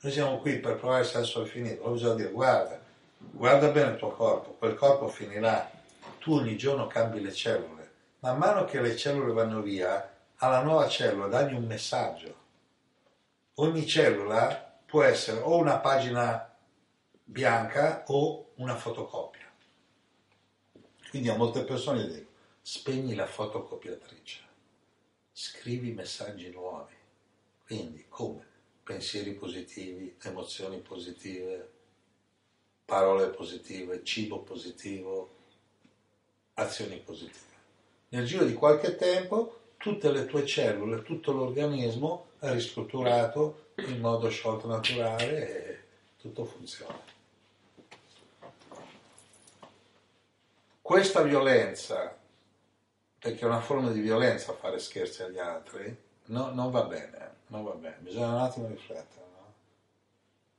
Noi siamo qui per provare il senso al finito, allora bisogna dire guarda, guarda bene il tuo corpo, quel corpo finirà, tu ogni giorno cambi le cellule, man mano che le cellule vanno via, alla nuova cellula dagli un messaggio. Ogni cellula può essere o una pagina bianca o una fotocopia. Quindi a molte persone dico, spegni la fotocopiatrice, scrivi messaggi nuovi. Quindi come? Pensieri positivi, emozioni positive, parole positive, cibo positivo, azioni positive. Nel giro di qualche tempo tutte le tue cellule, tutto l'organismo è ristrutturato in modo sciolto naturale e tutto funziona. Questa violenza, perché è una forma di violenza fare scherzi agli altri, no, non va bene, non va bene, bisogna un attimo riflettere. No?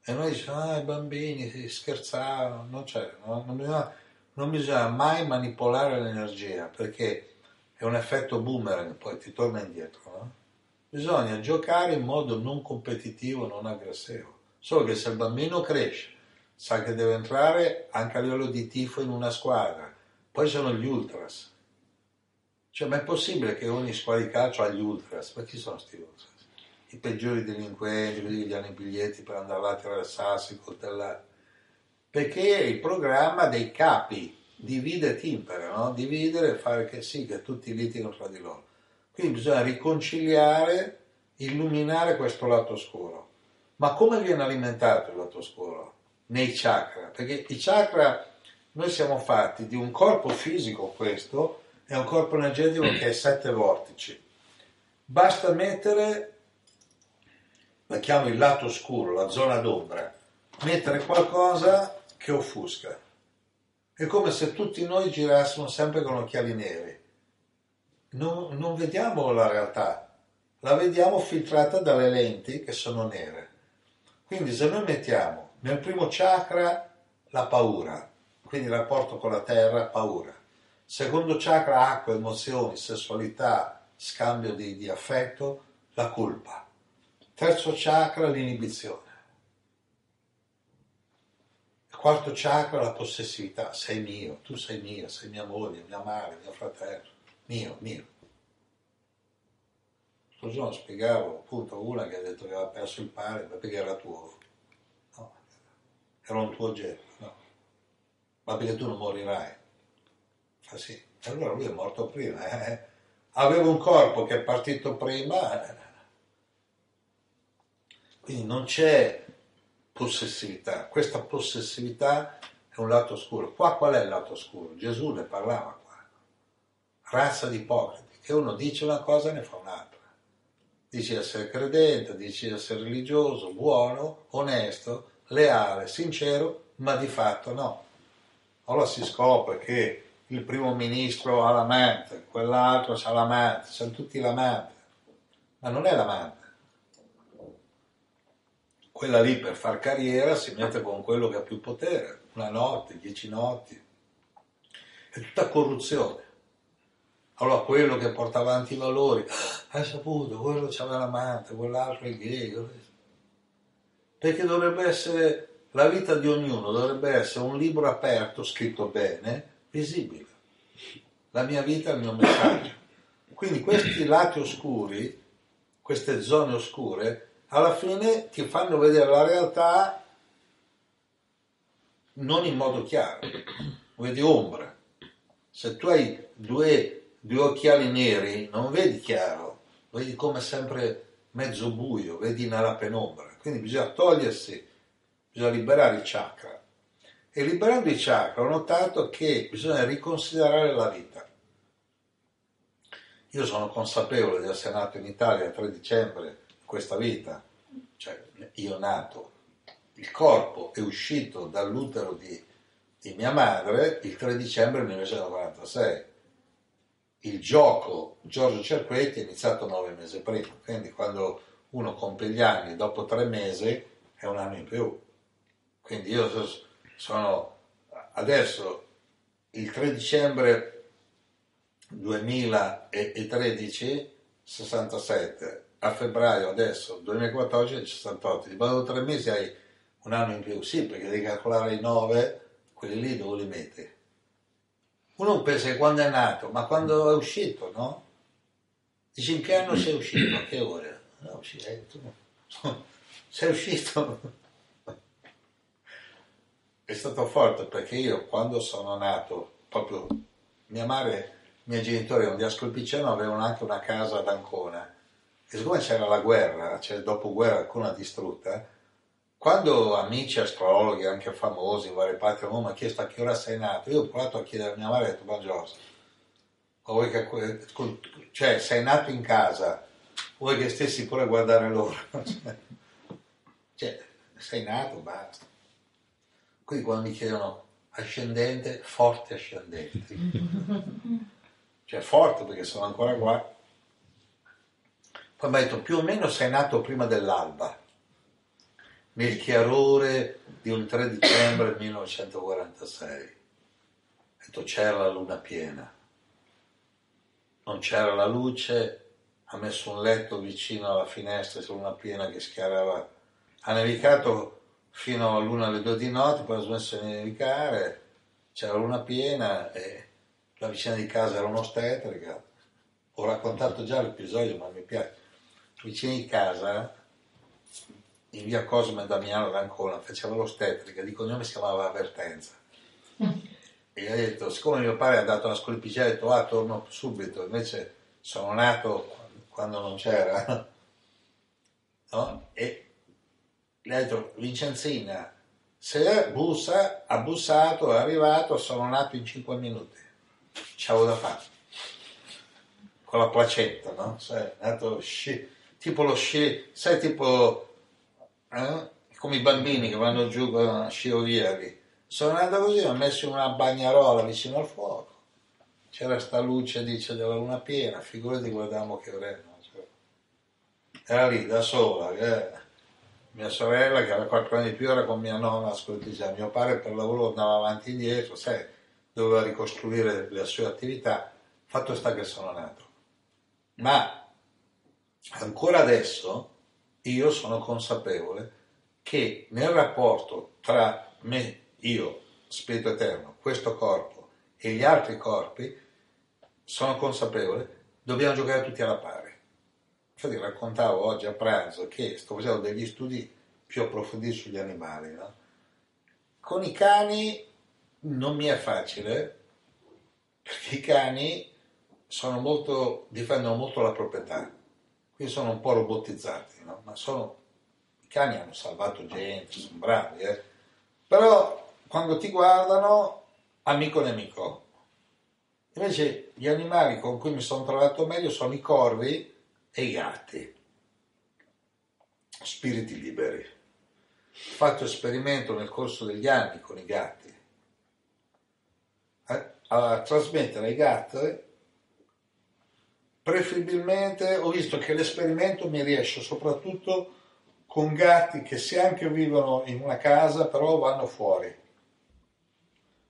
E noi diciamo, ah, i bambini si scherzavano, non c'è, no? non, bisogna, non bisogna mai manipolare l'energia, perché è un effetto boomerang, poi ti torna indietro. No? Bisogna giocare in modo non competitivo, non aggressivo. Solo che se il bambino cresce, sa che deve entrare anche a livello di tifo in una squadra, poi sono gli ultras. Cioè, ma è possibile che ogni squadra di calcio ha gli ultras? Ma chi sono questi ultras? I peggiori delinquenti, quelli che gli hanno i biglietti per andare là a attraversarsi, coltellare. Perché è il programma dei capi, divide e timpera, no? Dividere e fare che sì, che tutti litigano fra di loro. Quindi bisogna riconciliare, illuminare questo lato oscuro. Ma come viene alimentato il lato oscuro? Nei chakra, perché i chakra, noi siamo fatti di un corpo fisico questo e un corpo energetico che è sette vortici. Basta mettere, la chiamo il lato oscuro, la zona d'ombra, mettere qualcosa che offusca. È come se tutti noi girassimo sempre con occhiali neri. Non, non vediamo la realtà, la vediamo filtrata dalle lenti che sono nere. Quindi se noi mettiamo nel primo chakra la paura, quindi il rapporto con la terra, paura. Secondo chakra, acqua, emozioni, sessualità, scambio di, di affetto, la colpa. Terzo chakra, l'inibizione. Quarto chakra, la possessività. Sei mio, tu sei mio, sei mia moglie, mia madre, mio fratello. Mio, mio. L'altro giorno spiegavo appunto una che ha detto che aveva perso il padre perché era tuo. No, era un tuo oggetto, no. Ma perché tu non morirai. Fa sì. Allora lui è morto prima. Eh? Aveva un corpo che è partito prima. Eh. Quindi non c'è possessività. Questa possessività è un lato oscuro. Qua qual è il lato oscuro? Gesù ne parlava. Razza di ipocriti, che uno dice una cosa e ne fa un'altra. Dice di essere credente, dice di essere religioso, buono, onesto, leale, sincero, ma di fatto no. Allora si scopre che il primo ministro ha l'amante, quell'altro ha l'amante, sono tutti l'amante, ma non è l'amante quella lì per far carriera si mette con quello che ha più potere, una notte, dieci notti, è tutta corruzione. Allora quello che porta avanti i valori, hai saputo, quello c'aveva l'amante, quell'altro è gay, perché dovrebbe essere, la vita di ognuno dovrebbe essere un libro aperto, scritto bene, visibile. La mia vita è il mio messaggio. Quindi questi lati oscuri, queste zone oscure, alla fine ti fanno vedere la realtà non in modo chiaro, vedi ombra. Se tu hai due, due occhiali neri non vedi chiaro, vedi come sempre mezzo buio, vedi nella penombra. Quindi bisogna togliersi, bisogna liberare i chakra. E liberando i chakra ho notato che bisogna riconsiderare la vita. Io sono consapevole di essere nato in Italia il 3 dicembre questa vita, cioè io nato, il corpo è uscito dall'utero di, di mia madre il 3 dicembre 1946. Il gioco Giorgio Cerquetti è iniziato nove mesi prima, quindi quando uno compie gli anni dopo tre mesi è un anno in più. Quindi io sono adesso il 3 dicembre 2013 67 a febbraio adesso, 2014 68, ti vado tre mesi hai un anno in più, sì perché devi calcolare i nove, quelli lì dove li metti? Uno pensa che quando è nato, ma quando è uscito, no? Dici in che anno sei uscito, a che ore? No, eh, tu sei uscito. È stato forte perché io quando sono nato, proprio mia madre, i miei genitori, un dia Scolpiciano avevano anche una casa ad Ancona e siccome c'era la guerra, cioè dopo guerra alcuna distrutta, quando amici astrologhi, anche famosi in varie parti del mondo, mi hanno chiesto a che ora sei nato, io ho provato a chiedere a mia madre ho detto, vuoi che, cioè sei nato in casa, vuoi che stessi pure a guardare l'ora? cioè, sei nato, basta. Quindi quando mi chiedono ascendente, forte ascendente. cioè forte perché sono ancora qua poi mi ha detto più o meno sei nato prima dell'alba, nel chiarore di un 3 dicembre 1946. Ho detto c'era la luna piena, non c'era la luce, ha messo un letto vicino alla finestra su luna piena che schiarava. Ha nevicato fino all'una alle due di notte, poi ha smesso di nevicare, c'era la luna piena e la vicina di casa era un'ostetrica. Ho raccontato già l'episodio, ma mi piace vicino di casa, in via Cosme Damiano d'Ancona, faceva l'ostetrica, di cognome si chiamava Avvertenza. E ha detto, siccome mio padre è andato alla scolpicella, ha detto, ah, torno subito, invece sono nato quando non c'era. No? E gli ha detto, Vincenzina, se bussa, ha bussato, è arrivato, sono nato in 5 minuti. C'avevo da fare. Con la placetta, no? È nato shit tipo lo sci, sai tipo eh? come i bambini che vanno giù con la scioliera lì, Sono andato così, ho messo una bagnarola vicino al fuoco. C'era sta luce, dice, della luna piena, figurati guardavamo che erano. Cioè. Era lì da sola, eh. mia sorella che aveva quattro anni di più era con mia nonna a Scoltigiano, mio padre per lavoro andava avanti e indietro, sai, doveva ricostruire le sue attività, fatto sta che sono nato. Ma ancora adesso io sono consapevole che nel rapporto tra me, io, spirito eterno, questo corpo e gli altri corpi, sono consapevole, dobbiamo giocare tutti alla pari. Infatti raccontavo oggi a pranzo che sto facendo degli studi più approfonditi sugli animali. No? Con i cani non mi è facile, perché i cani molto, difendono molto la proprietà, quindi sono un po' robotizzati, no? ma sono, i cani hanno salvato gente, sono bravi, eh? però quando ti guardano, amico nemico. Invece gli animali con cui mi sono trovato meglio sono i corvi e i gatti, spiriti liberi. Ho fatto esperimento nel corso degli anni con i gatti, a, a trasmettere ai gatti preferibilmente ho visto che l'esperimento mi riesce soprattutto con gatti che se anche vivono in una casa però vanno fuori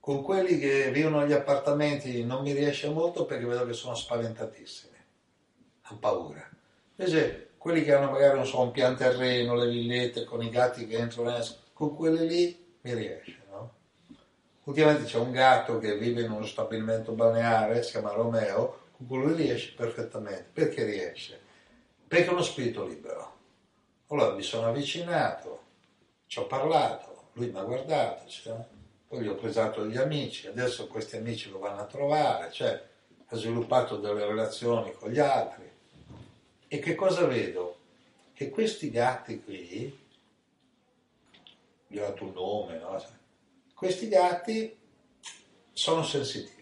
con quelli che vivono negli appartamenti non mi riesce molto perché vedo che sono spaventatissimi, hanno paura. Invece quelli che hanno magari so, un pian terreno, le villette con i gatti che entrano e escono, con quelli lì mi riesce. No? Ultimamente c'è un gatto che vive in uno stabilimento balneare, si chiama Romeo, con lì riesce perfettamente. Perché riesce? Perché è uno spirito libero. Allora mi sono avvicinato, ci ho parlato, lui mi ha guardato, cioè, poi gli ho presato gli amici, adesso questi amici lo vanno a trovare, cioè ha sviluppato delle relazioni con gli altri. E che cosa vedo? Che questi gatti qui, gli ho dato un nome, no? questi gatti sono sensitivi.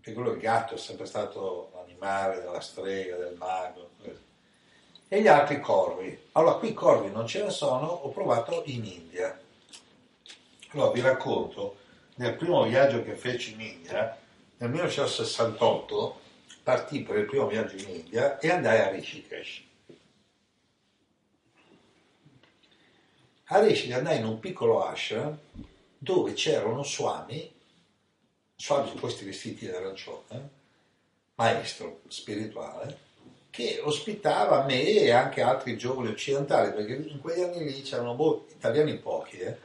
Perché quello il gatto è sempre stato l'animale della strega, del mago. E gli altri corvi. Allora qui corvi non ce ne sono, ho provato in India allora vi racconto, nel primo viaggio che feci in India, nel 1968 partì per il primo viaggio in India e andai a Rishikesh. A Rishikesh andai in un piccolo ashram dove c'era uno swami su questi vestiti d'arancione, maestro spirituale, che ospitava me e anche altri giovani occidentali, perché in quegli anni lì c'erano molti, italiani pochi, eh,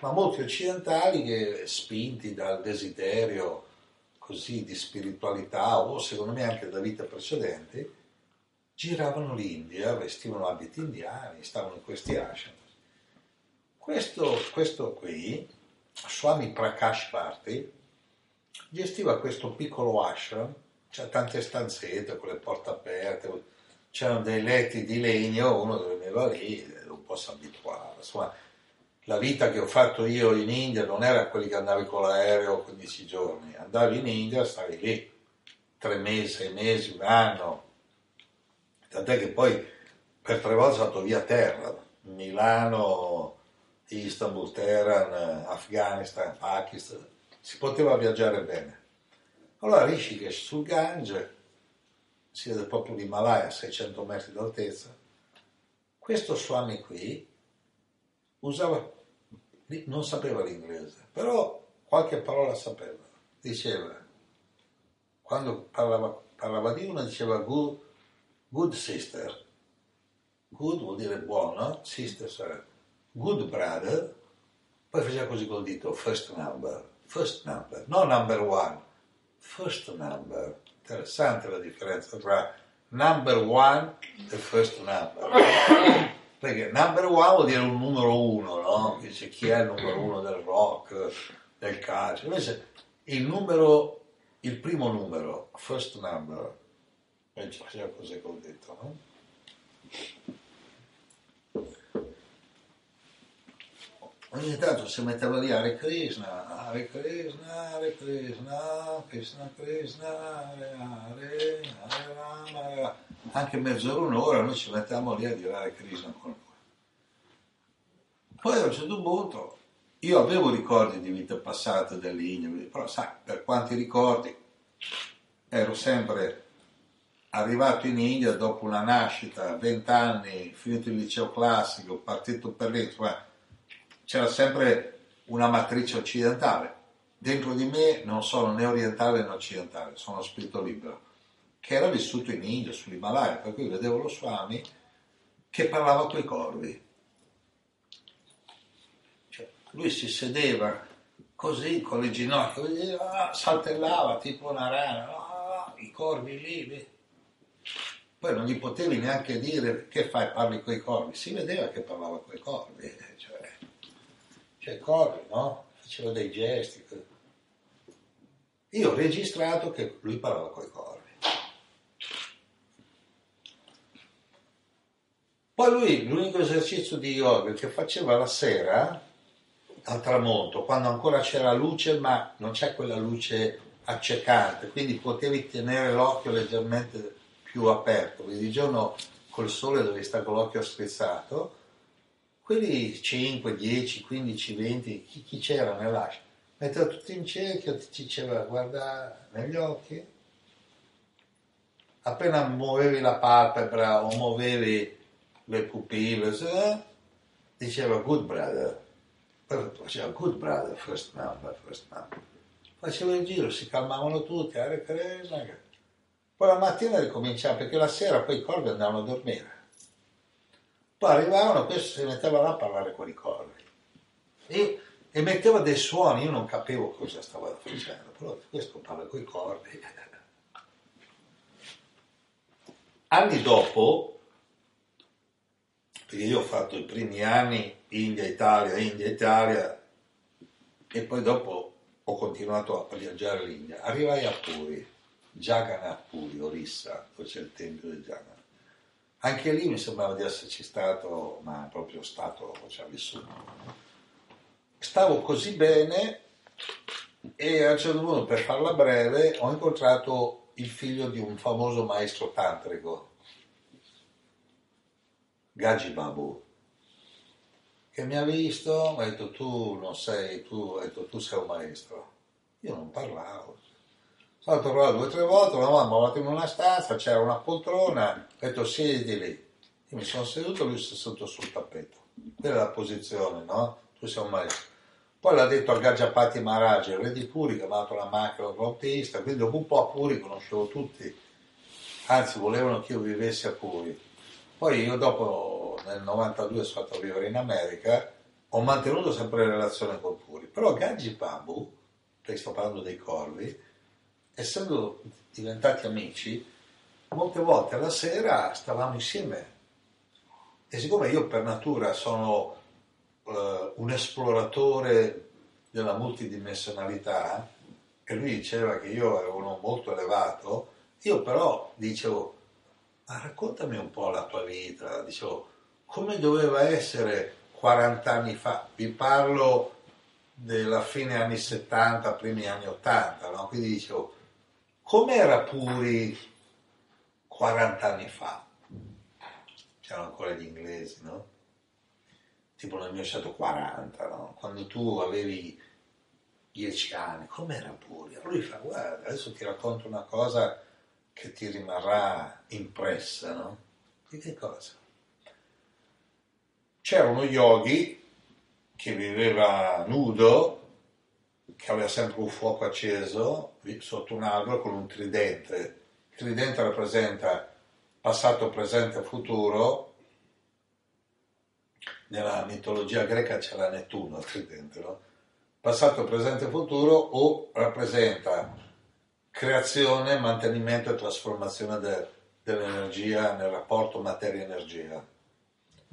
ma molti occidentali che spinti dal desiderio così di spiritualità o secondo me anche da vite precedenti, giravano l'India, vestivano abiti indiani, stavano in questi ashram. Questo, questo qui, Swami Prakash Bharti, gestiva questo piccolo ashram, c'è tante stanzette con le porte aperte, c'erano dei letti di legno, uno dormiva lì, un po' si abituava, insomma la vita che ho fatto io in India non era quelli che andavi con l'aereo 15 giorni, andavi in India, stavi lì tre mesi, sei mesi, un anno, tant'è che poi per tre volte sono stato via terra, Milano, Istanbul, Teheran, Afghanistan, Pakistan, si poteva viaggiare bene. Allora Rishikesh sul Gange, si vede proprio l'Himalaya a 600 metri d'altezza, questo Swami qui usava non sapeva l'inglese, però qualche parola sapeva. Diceva, quando parlava, parlava di una, diceva good, good sister. Good vuol dire buono, sister sarebbe good brother, poi faceva così col dito, first number, first number, non number one, first number. Interessante la differenza tra number one e first number perché number one vuol dire un numero uno, no? Dice chi è il numero uno del rock, del calcio. Invece il numero, il primo numero, first number, e faceva così che ho detto, no? Ogni tanto si metteva lì Hare Krishna, Hare Krishna, Hare Krishna, Krishna Krishna, Hare Hare, Hare Rama, Hare Rama anche mezz'ora, un'ora, noi ci mettiamo lì a dire Krishna con lui. Poi a un certo punto io avevo ricordi di vite passate dell'Igna, però sai, per quanti ricordi ero sempre arrivato in India dopo una nascita, 20 anni, finito il liceo classico, partito per insomma, c'era sempre una matrice occidentale. Dentro di me non sono né orientale né occidentale, sono spirito libero, che era vissuto in India, sull'Himalaya, per cui vedevo lo Swami che parlava coi corvi. Cioè, lui si sedeva così con le ginocchia, saltellava tipo una rana, ah, i corvi lì, poi non gli potevi neanche dire che fai, parli coi corvi. Si vedeva che parlava coi corvi, cioè, cioè corvi, no? Faceva dei gesti. Io ho registrato che lui parlava coi corvi. Poi lui, l'unico esercizio di yoga che faceva la sera, al tramonto, quando ancora c'era luce, ma non c'è quella luce accecante, quindi potevi tenere l'occhio leggermente più aperto, quindi di giorno col sole dove sta con l'occhio strizzato, quelli 5, 10, 15, 20, chi, chi c'era nell'ascia, metteva tutti in cerchio, ti diceva guarda negli occhi, appena muovevi la palpebra o muovevi le pupille, eh, diceva good brother, faceva good brother, first number, first number. Faceva il giro, si calmavano tutti, Hare Krishna, poi la mattina ricominciava, perché la sera poi i corvi andavano a dormire. Poi arrivavano, questo si metteva là a parlare con i corvi. E, e metteva dei suoni, io non capivo cosa stava facendo, però questo parla con i corvi. Anni dopo, perché io ho fatto i primi anni India-Italia, India-Italia, e poi dopo ho continuato a viaggiare l'India, arrivai a Puri Jagannath Puri, Orissa, dove c'è il tempio di Jagannath. Anche lì mi sembrava di esserci stato, ma proprio stato, cioè vissuto. Stavo così bene e a un certo punto, per farla breve, ho incontrato il figlio di un famoso maestro tantrico, Gaji Babu, che mi ha visto, mi ha detto tu non sei, tu, detto, tu sei un maestro. Io non parlavo, sono tornato due o tre volte, la mamma ha in una stanza, c'era una poltrona, ho detto siediti lì. Io mi sono seduto, lui si è seduto sul tappeto. Quella è la posizione, no? Tu sei un maestro. Poi l'ha detto a Gaggiapati Maharaj, il re di Puri, che ha dato la macchina autista, quindi dopo un po' a Puri conoscevo tutti, anzi volevano che io vivessi a Puri. Poi io dopo, nel 92, sono stato a vivere in America, ho mantenuto sempre relazione con Puri, però Gaggi Babu, perché sto parlando dei corvi, essendo diventati amici, molte volte alla sera stavamo insieme. E siccome io per natura sono uh, un esploratore della multidimensionalità, e lui diceva che io ero uno molto elevato, io però dicevo, ma raccontami un po' la tua vita, dicevo, come doveva essere 40 anni fa? Vi parlo della fine anni 70, primi anni 80, no? quindi dicevo, Com'era Puri 40 anni fa? C'erano ancora gli inglesi, no? Tipo nel 1940, no? Quando tu avevi 10 anni, com'era Puri? Lui fa, guarda, adesso ti racconto una cosa che ti rimarrà impressa, no? Di che cosa? C'era uno yogi che viveva nudo che aveva sempre un fuoco acceso sotto un albero con un tridente. Il tridente rappresenta passato, presente e futuro. Nella mitologia greca c'era Nettuno, il tridente, no? Passato, presente e futuro o rappresenta creazione, mantenimento e trasformazione de, dell'energia nel rapporto materia-energia.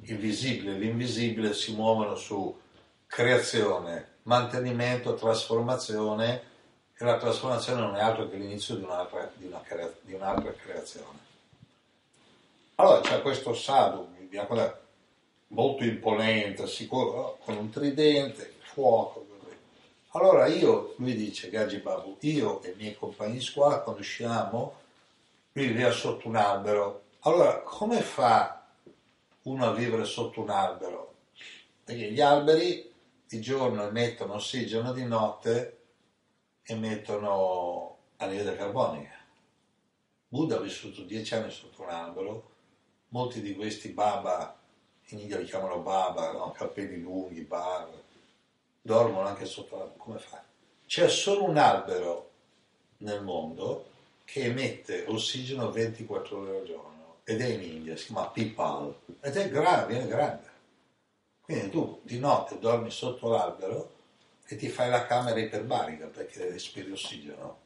Il visibile e l'invisibile si muovono su creazione, mantenimento, trasformazione e la trasformazione non è altro che l'inizio di un'altra, di una crea, di un'altra creazione. Allora c'è questo sadhu, molto imponente, sicuro, con un tridente, fuoco. Allora io, lui dice, Gaggi Babu, io e i miei compagni scuola quando usciamo, lui viveva sotto un albero. Allora, come fa uno a vivere sotto un albero? Perché gli alberi di giorno emettono ossigeno, di notte emettono anidride carbonica. Buddha ha vissuto dieci anni sotto un albero, molti di questi baba, in India li chiamano baba, no? capelli lunghi, bar, dormono anche sotto l'albero. Come fa? C'è solo un albero nel mondo che emette ossigeno 24 ore al giorno ed è in India, si chiama Pipal ed è grande, è grande. Quindi tu di notte dormi sotto l'albero e ti fai la camera iperbarica perché respiri ossigeno.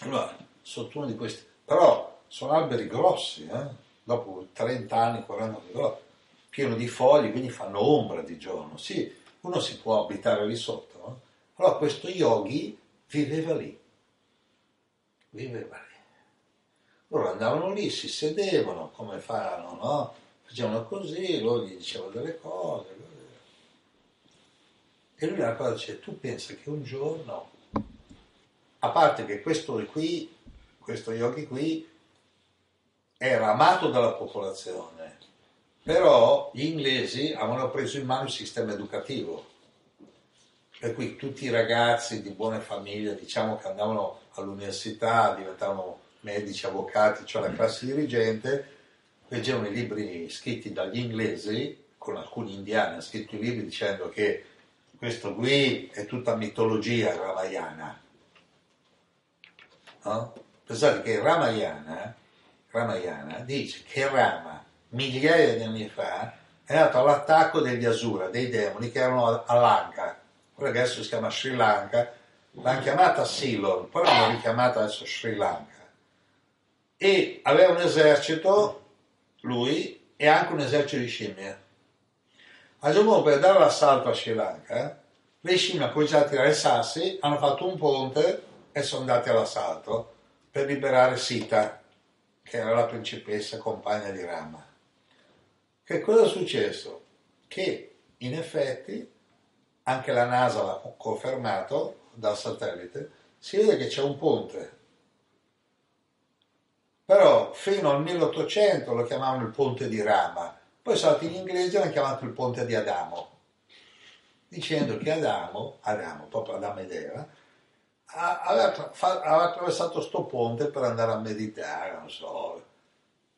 Allora, sotto uno di questi, però sono alberi grossi, eh? dopo 30 anni, 40 anni, però pieno di fogli, quindi fanno ombra di giorno. Sì, uno si può abitare lì sotto. No? Allora questo yogi viveva lì, viveva lì. Loro andavano lì, si sedevano, come fanno, no? Facevano così, loro gli dicevano delle cose. E lui una cosa dice, tu pensi che un giorno, a parte che questo qui, questo yogi qui, era amato dalla popolazione, però gli inglesi avevano preso in mano il sistema educativo, per cui tutti i ragazzi di buone famiglie, diciamo che andavano all'università, diventavano medici, avvocati, cioè la classe dirigente, leggevano i libri scritti dagli inglesi, con alcuni indiani hanno scritto i libri dicendo che questo qui è tutta mitologia ramayana. No? Pensate che Ramayana, Ramayana dice che Rama migliaia di anni fa è andato all'attacco degli Asura, dei demoni che erano a Lanka, poi adesso si chiama Sri Lanka, l'hanno chiamata Ceylon, poi l'hanno richiamata adesso Sri Lanka. E aveva un esercito, lui, e anche un esercito di scimmie. A certo per dare l'assalto a Sri Lanka, le scimmie cominciato a tirare sassi, hanno fatto un ponte e sono andati all'assalto per liberare Sita, che era la principessa compagna di Rama. Che cosa è successo? Che in effetti, anche la NASA l'ha confermato dal satellite, si vede che c'è un ponte. Però fino al 1800 lo chiamavano il ponte di Rama, poi stati gli inglesi e l'hanno chiamato il ponte di Adamo, dicendo che Adamo, Adamo, proprio Adamo ed Eva, aveva, aveva attraversato sto ponte per andare a meditare, non so,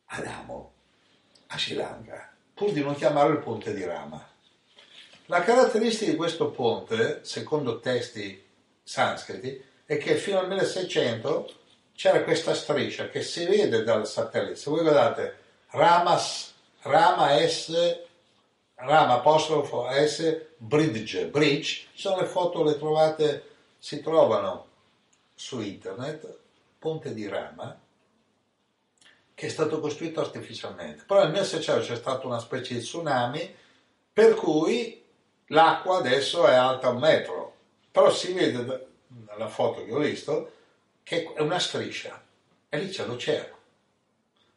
Adamo, a Sri Lanka pur di non chiamarlo il ponte di Rama. La caratteristica di questo ponte, secondo testi sanscriti, è che fino al 1600 c'era questa striscia che si vede dal satellite. Se voi guardate Ramas, Rama S, Rama apostrofo S, bridge, bridge, sono le foto, le trovate, si trovano su internet, ponte di Rama, che è stato costruito artificialmente. Però nel 1600 c'è stata una specie di tsunami per cui l'acqua adesso è alta un metro, però si vede dalla foto che ho visto che è una striscia e lì c'è l'oceano.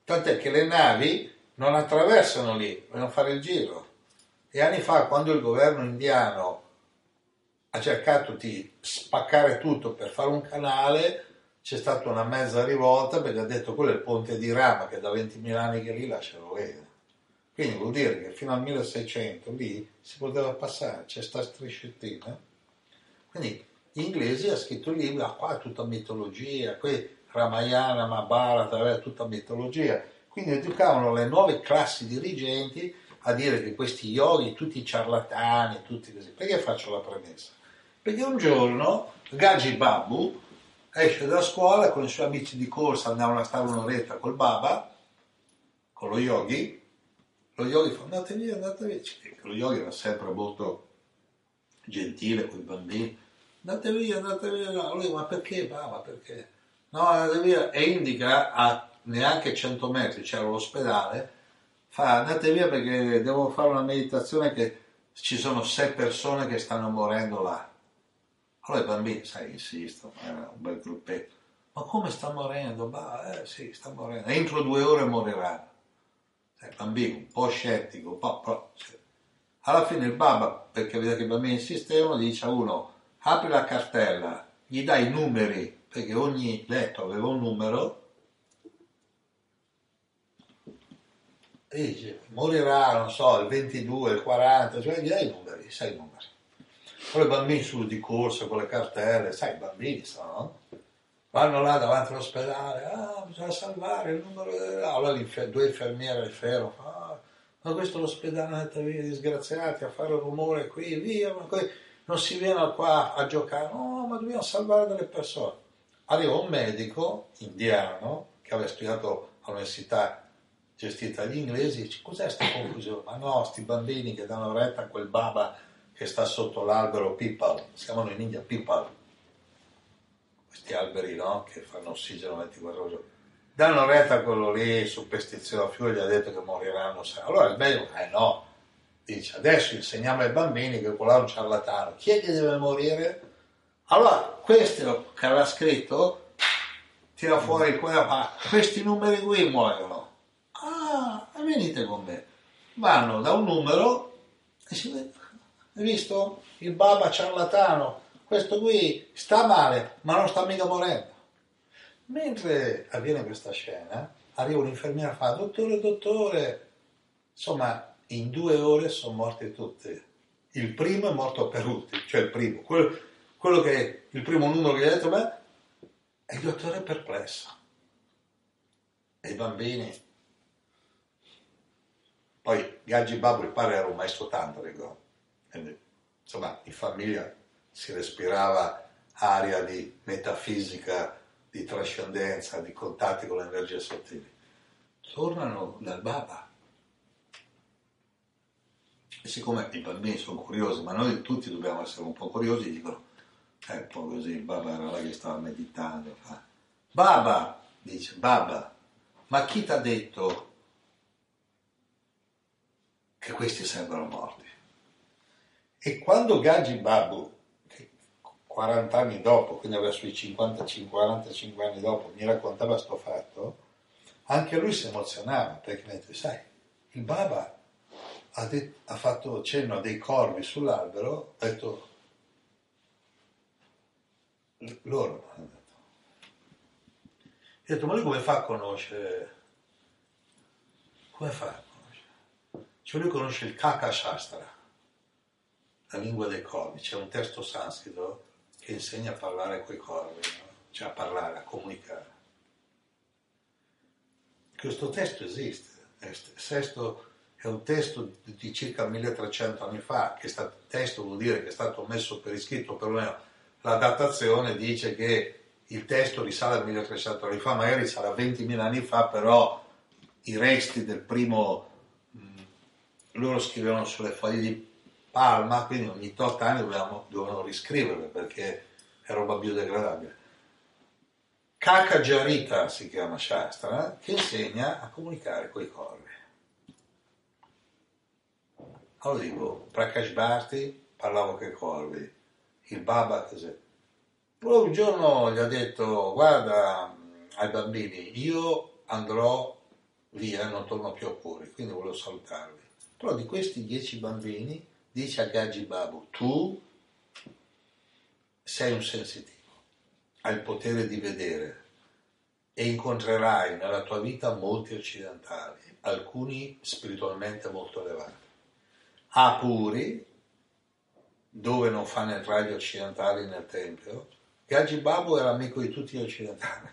Tant'è che le navi non attraversano lì, vogliono fare il giro. E anni fa, quando il governo indiano ha cercato di spaccare tutto per fare un canale, c'è stata una mezza rivolta perché ha detto quello è il ponte di Rama che da 20.000 anni che lì lascialo vedere. Quindi vuol dire che fino al 1600 lì si poteva passare, c'è sta striscettina. Quindi gli inglesi hanno scritto il libro, ah, qua è tutta mitologia, qui Ramayana, Mahabharata, è tutta mitologia. Quindi educavano le nuove classi dirigenti a dire che questi yogi, tutti ciarlatani, tutti così. Perché faccio la premessa? Perché un giorno Gaji Babu esce da scuola con i suoi amici di corsa, andavano a stare un'oretta col Baba, con lo yogi, lo yogi fa andate via, andate via, lo yogi era sempre molto gentile con i bambini, andate via, andate via, no, lui ma perché Baba, perché? No, andate via, e indica a neanche 100 metri, c'era l'ospedale, fa andate via perché devo fare una meditazione che ci sono sei persone che stanno morendo là. Allora i bambini, sai, insistono, era un bel gruppetto. Ma come sta morendo? Bah, eh sì, sta morendo. Entro due ore. Sai, il bambino un po' scettico, un po'... Però, cioè. Alla fine il babà, perché vede che i bambini insistevano, dice a uno, apri la cartella, gli dai i numeri, perché ogni letto aveva un numero, dice, morirà, non so, il 22, il 40, cioè gli dai i numeri, sai i numeri. Poi i bambini su di corsa con le cartelle, sai, i bambini sono, no? Vanno là davanti all'ospedale, ah, bisogna salvare il numero, allora l'infer- due infermiere al ferro, ah, ma questo è l'ospedale andate via, disgraziati, a fare rumore qui, via, ma qui non si viene qua a giocare, no, ma dobbiamo salvare delle persone. Arriva un medico indiano che aveva studiato all'università gestita dagli inglesi, dice, cos'è questa confusione? Ma no, sti bambini che danno retta a quel baba che sta sotto l'albero Pipal, si chiamano in India Pipal, questi alberi no? che fanno ossigeno 24 ore. Danno retta a quello lì, superstizioso, figlio gli ha detto che moriranno. Allora il medico, eh no, dice adesso insegniamo ai bambini che quello è un ciarlatano. Chi è che deve morire? Allora questo che aveva scritto tira fuori quella, ma questi numeri qui muoiono. Venite con me. Vanno da un numero e si vede, hai visto? Il baba ciarlatano, questo qui sta male, ma non sta mica morendo. Mentre avviene questa scena, arriva un'infermiera e fa, dottore, dottore, insomma, in due ore sono morti tutti. Il primo è morto per ultimo, cioè il primo, quello, quello che il primo numero che gli ha detto, beh, e il dottore è perplesso. E i bambini. Poi Gaggi Babbo, il padre era un maestro tantrico, quindi insomma in famiglia si respirava aria di metafisica, di trascendenza, di contatti con le energie sottili. Tornano dal Baba. E siccome i bambini sono curiosi, ma noi tutti dobbiamo essere un po' curiosi, dicono, è un po' così, il Baba era là che stava meditando. Fa. Baba, dice, Baba, ma chi ti ha detto che questi sarebbero morti? E quando Gaggi Babu, 40 anni dopo, quindi aveva sui 50-45 anni dopo, mi raccontava questo fatto, anche lui si emozionava perché mi ha detto, sai, il Baba ha, det- ha fatto cenno a dei corvi sull'albero, ha detto, loro hanno detto. Io ho detto, ma lui come fa a conoscere? Come fa? Cioè lui conosce il Kaka Shastra, la lingua dei corvi, c'è un testo sanscrito che insegna a parlare coi corvi, no? cioè a parlare, a comunicare. Questo testo esiste, sesto è un testo di circa 1300 anni fa, che sta, testo vuol dire che è stato messo per iscritto, perlomeno la datazione dice che il testo risale a 1300 anni fa, magari a 20.000 anni fa, però i resti del primo, loro scrivevano sulle foglie di palma, quindi ogni 8 anni dovevano, dovevano riscriverle perché è roba biodegradabile. Kaka Jarita si chiama Shastra, che insegna a comunicare con i corvi. Allora dico, Prakash Bharti parlava con i corvi, il Baba cos'è? Poi un giorno gli ha detto, guarda ai bambini, io andrò via, non torno più a Puri, quindi volevo salutarli. Però di questi dieci bambini dice a Gaggi Babu, tu sei un sensitivo, hai il potere di vedere e incontrerai nella tua vita molti occidentali, alcuni spiritualmente molto elevati. A Puri, dove non fanno entrare gli occidentali nel tempio, Gaggi Babu era amico di tutti gli occidentali.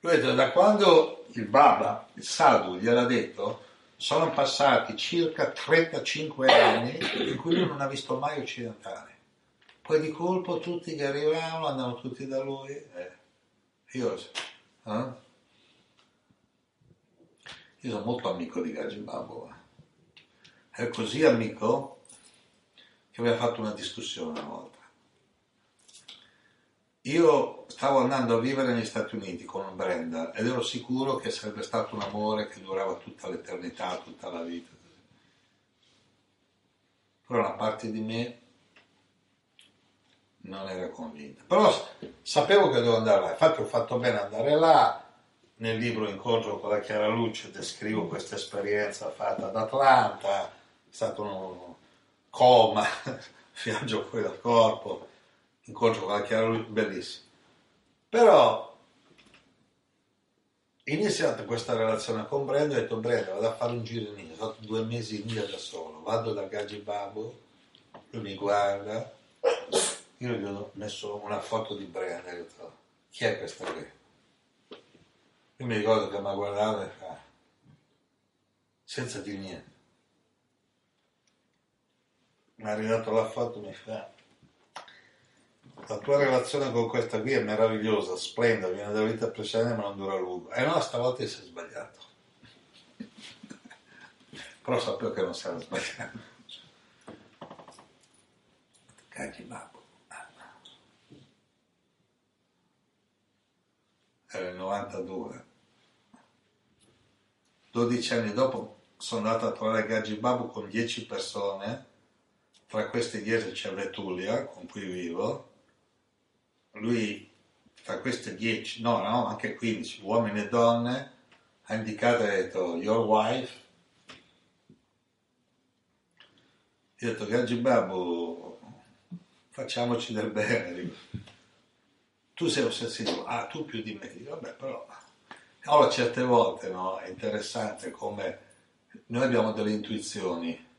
Lui ha detto, da quando il Baba, il Sadhu, gliel'ha detto, sono passati circa 35 anni in cui lui non ha visto mai occidentali. Poi di colpo tutti che arrivavano andavano tutti da lui. Eh. Io, eh? Io sono molto amico di Gaggi Babu. Eh. È così amico che aveva fatto una discussione una volta. Io stavo andando a vivere negli Stati Uniti con Brenda ed ero sicuro che sarebbe stato un amore che durava tutta l'eternità, tutta la vita. Però una parte di me non era convinta. Però sapevo che dovevo andare là, infatti ho fatto bene andare là. Nel libro Incontro con la Chiara Luce descrivo questa esperienza fatta ad Atlanta, è stato un coma, viaggio fuori dal corpo, incontro con la Chiara bellissimo. Però iniziata questa relazione con Brenda, ho detto Brenda vado a fare un giro in India, fatto due mesi in India da solo, vado da Gaji Babu, lui mi guarda, io gli ho messo una foto di Brenda e ho detto chi è questa qui? Io mi ricordo che mi ha guardato e fa senza dire niente. Mi ha ridato la foto e mi fa la tua relazione con questa qui è meravigliosa, splendida, viene da vita precedente ma non dura a lungo. E no, stavolta si è sbagliato. Però sapevo che non si era sbagliato. Cagli babbo. Era il 92. 12 anni dopo sono andato a trovare Gaggi Babu con 10 persone, tra queste 10 c'è Vetulia, con cui vivo, lui tra queste 10, no, no, anche 15 uomini e donne, ha indicato e ha detto your wife. Io detto Gaggi Babu, facciamoci del bene. Tu sei ossessivo, ah tu più di me. Dico, vabbè però... Allora certe volte no, è interessante come noi abbiamo delle intuizioni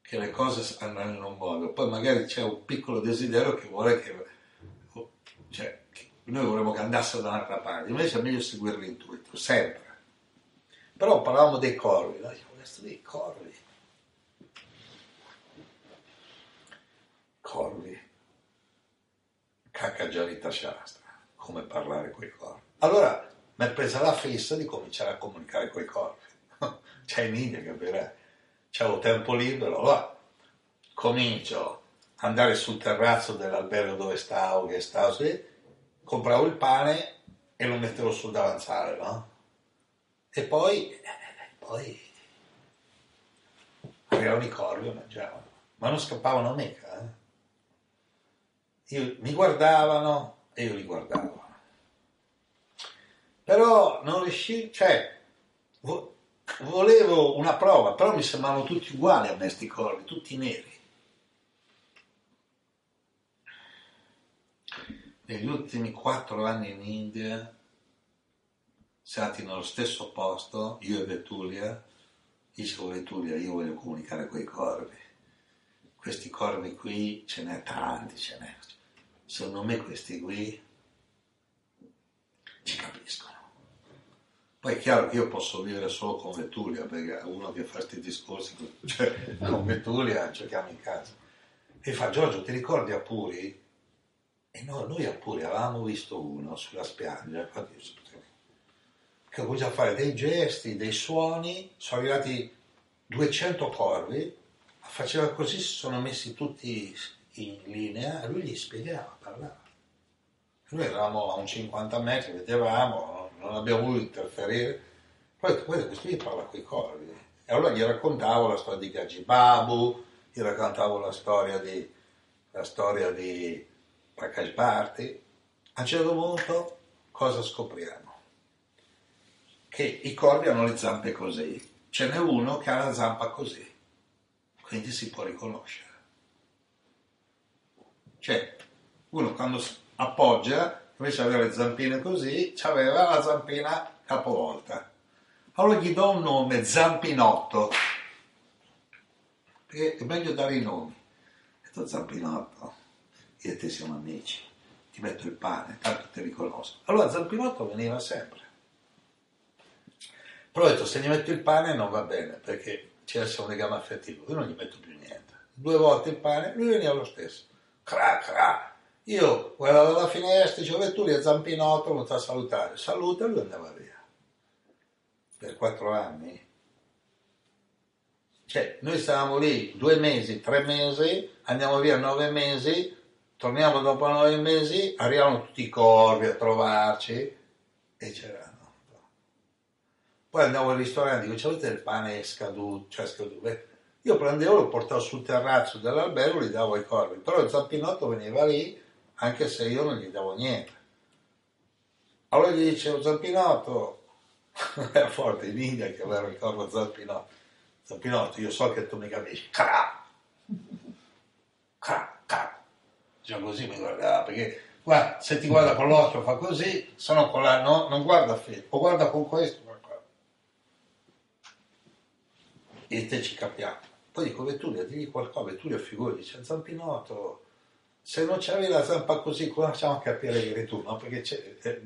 che le cose andranno in un modo, poi magari c'è un piccolo desiderio che vuole che cioè, noi vorremmo che andasse da un'altra parte, invece è meglio seguire l'intuito, sempre. Però parlavamo dei corvi, no? Dico, questo dei corvi. Corvi. Cacca Giarita Shastra, come parlare coi corvi. Allora mi è presa la fissa di cominciare a comunicare coi corvi. C'è in India, capire? C'avevo tempo libero, allora comincio andare sul terrazzo dell'albergo dove stavo, che stavo, sì, compravo il pane e lo mettevo sul davanzale, no? E poi, poi arrivavano i corvi e mangiavano, ma non scappavano mica. Eh? Io, mi guardavano e io li guardavo. Però non riuscivo, cioè, vo- volevo una prova, però mi sembravano tutti uguali a me sti corvi, tutti neri. Negli ultimi quattro anni in India, stati nello stesso posto, io e Vetulia, dicevo Vetulia, io voglio comunicare con i corvi. Questi corvi qui ce n'è tanti, ce n'è. Secondo me questi qui ci capiscono. Poi è chiaro che io posso vivere solo con Vetulia, perché uno che fa questi discorsi, cioè con Vetulia giochiamo in casa. E fa Giorgio, ti ricordi a Puri? E no, noi pure avevamo visto uno sulla spiaggia, infatti, che ha cominciato a fare dei gesti, dei suoni, sono arrivati 200 corvi, faceva così, si sono messi tutti in linea e lui gli spiegava, parlava. Noi eravamo a un 50 metri, vedevamo, non abbiamo voluto interferire, poi questo qui parla con i corvi. E allora gli raccontavo la storia di Gaggi Babu, gli raccontavo la storia di, la storia di Prakash Bharti, a un certo punto cosa scopriamo? Che i corvi hanno le zampe così, ce n'è uno che ha la zampa così, quindi si può riconoscere. Cioè, uno quando appoggia, invece avere le zampine così, aveva la zampina capovolta. Allora gli do un nome, Zampinotto, perché è meglio dare i nomi. Ho detto Zampinotto io e te siamo amici, ti metto il pane, tanto ti riconosco. Allora Zampinotto veniva sempre. Però ho detto, se gli metto il pane non va bene, perché c'è un legame affettivo, io non gli metto più niente. Due volte il pane, lui veniva lo stesso. Cra, cra. Io guardavo dalla finestra, dicevo, tu lì a Zampinotto, non ti a salutare. Saluta e lui andava via. Per quattro anni. Cioè, noi stavamo lì due mesi, tre mesi, andiamo via nove mesi, Torniamo dopo nove mesi, arrivano tutti i corvi a trovarci e c'erano. Poi andavo al ristorante, dico, c'avete il pane scaduto, cioè scaduto. Io prendevo, lo portavo sul terrazzo dell'albergo, li davo ai corvi, però il zampinotto veniva lì, anche se io non gli davo niente. Allora gli dicevo, zampinotto, era forte in India che aveva il corvo zampinotto. Zampinotto, io so che tu mi capisci. Cra! Cra! Diciamo così, mi guardava, perché Guarda, se ti guarda con l'occhio fa così, se no con la, no, non guarda film, o guarda con questo. E te ci capiamo. Poi dico, Vetturia, digli qualcosa, Vetturia figura, dice Zampinotto, se non c'avevi la zampa così, come facciamo a capire che tu? No? Perché c'è, eh,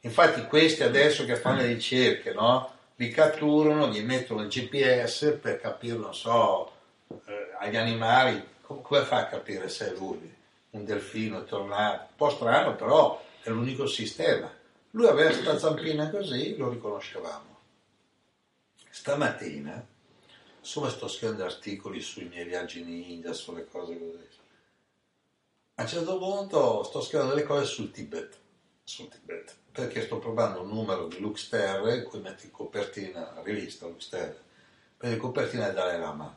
infatti questi adesso che fanno le ricerche, no? li catturano, gli mettono il GPS per capire, non so, eh, agli animali, come fa a capire se è lui? Un delfino è tornato, un po' strano però è l'unico sistema. Lui aveva questa zampina così, lo riconoscevamo. Stamattina, insomma sto scrivendo articoli sui miei viaggi in India, sulle cose così. A un certo punto sto scrivendo delle cose sul Tibet, sul Tibet perché sto provando un numero di Luxterre in cui metti in copertina, la rivista Luxterre, per in copertina il Dalai Lama,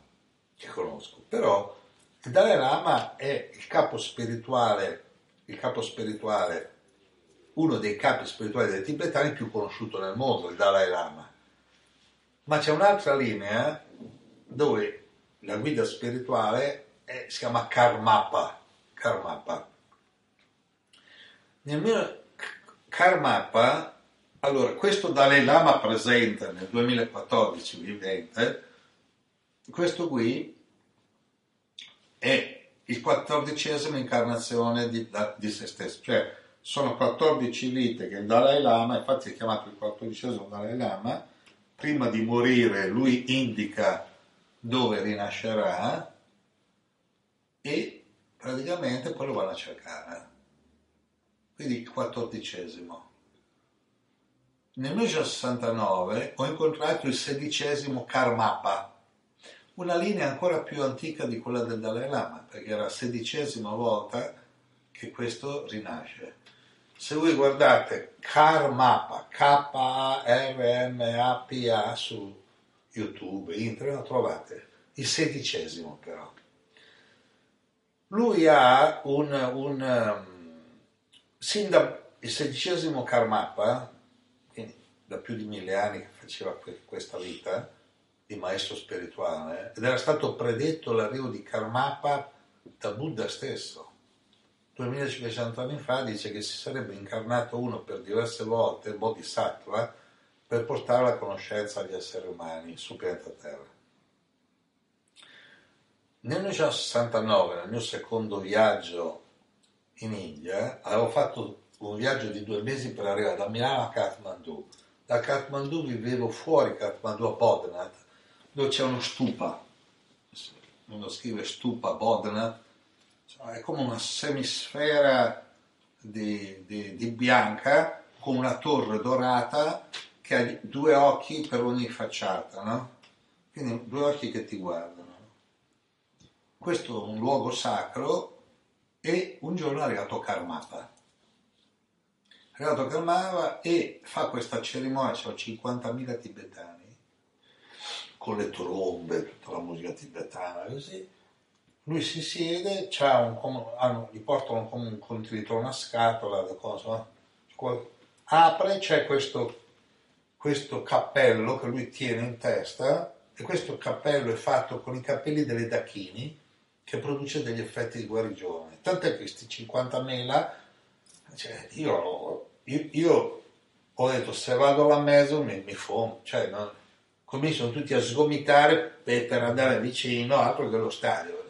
che conosco. Però il Dalai Lama è il capo spirituale, il capo spirituale, uno dei capi spirituali dei tibetani più conosciuto nel mondo, il Dalai Lama. Ma c'è un'altra linea dove la guida spirituale è, si chiama Karmapa. Karmapa. Nel mio, Karmapa, allora questo Dalai Lama presenta nel 2014 vivente, questo qui è il quattordicesimo incarnazione di, di, se stesso, cioè sono 14 vite che il Dalai Lama, infatti è chiamato il quattordicesimo Dalai Lama, prima di morire lui indica dove rinascerà e praticamente poi lo vanno a cercare. Quindi il quattordicesimo. Nel 1969 ho incontrato il sedicesimo Karmapa, una linea ancora più antica di quella del Dalai Lama, perché era la sedicesima volta che questo rinasce. Se voi guardate Karmapa, K-A-R-M-A-P-A su YouTube, internet, trovate il sedicesimo però. Lui ha un, un sin dal sedicesimo Karmapa, quindi da più di mille anni che faceva questa vita di maestro spirituale, ed era stato predetto l'arrivo di Karmapa da Buddha stesso. 2500 anni fa dice che si sarebbe incarnato uno per diverse volte, Bodhisattva, per portare la conoscenza agli esseri umani su pianeta Terra. Nel 1969, nel mio secondo viaggio in India, avevo fatto un viaggio di due mesi per arrivare da Milano a Kathmandu. Da Kathmandu vivevo fuori Kathmandu a Bodhnat, dove c'è uno stupa. Uno scrive stupa Bodhnat, cioè è come una semisfera di, di, di bianca con una torre dorata che ha due occhi per ogni facciata, no? Quindi due occhi che ti guardano. Questo è un luogo sacro e un giorno è arrivato Karmapa. È arrivato Karmapa e fa questa cerimonia, c'erano 50.000 tibetani, con le trombe, tutta la musica tibetana, così. Lui si siede, un, hanno, gli portano come un contrito, una scatola, cosa, apre, c'è questo, questo cappello che lui tiene in testa e questo cappello è fatto con i capelli delle dachini che produce degli effetti di guarigione. Tant'è che questi 50.000, cioè io, io, io, ho detto se vado alla mezzo mi, mi fumo, cioè no, cominciano tutti a sgomitare per, per andare vicino, altro che lo stadio.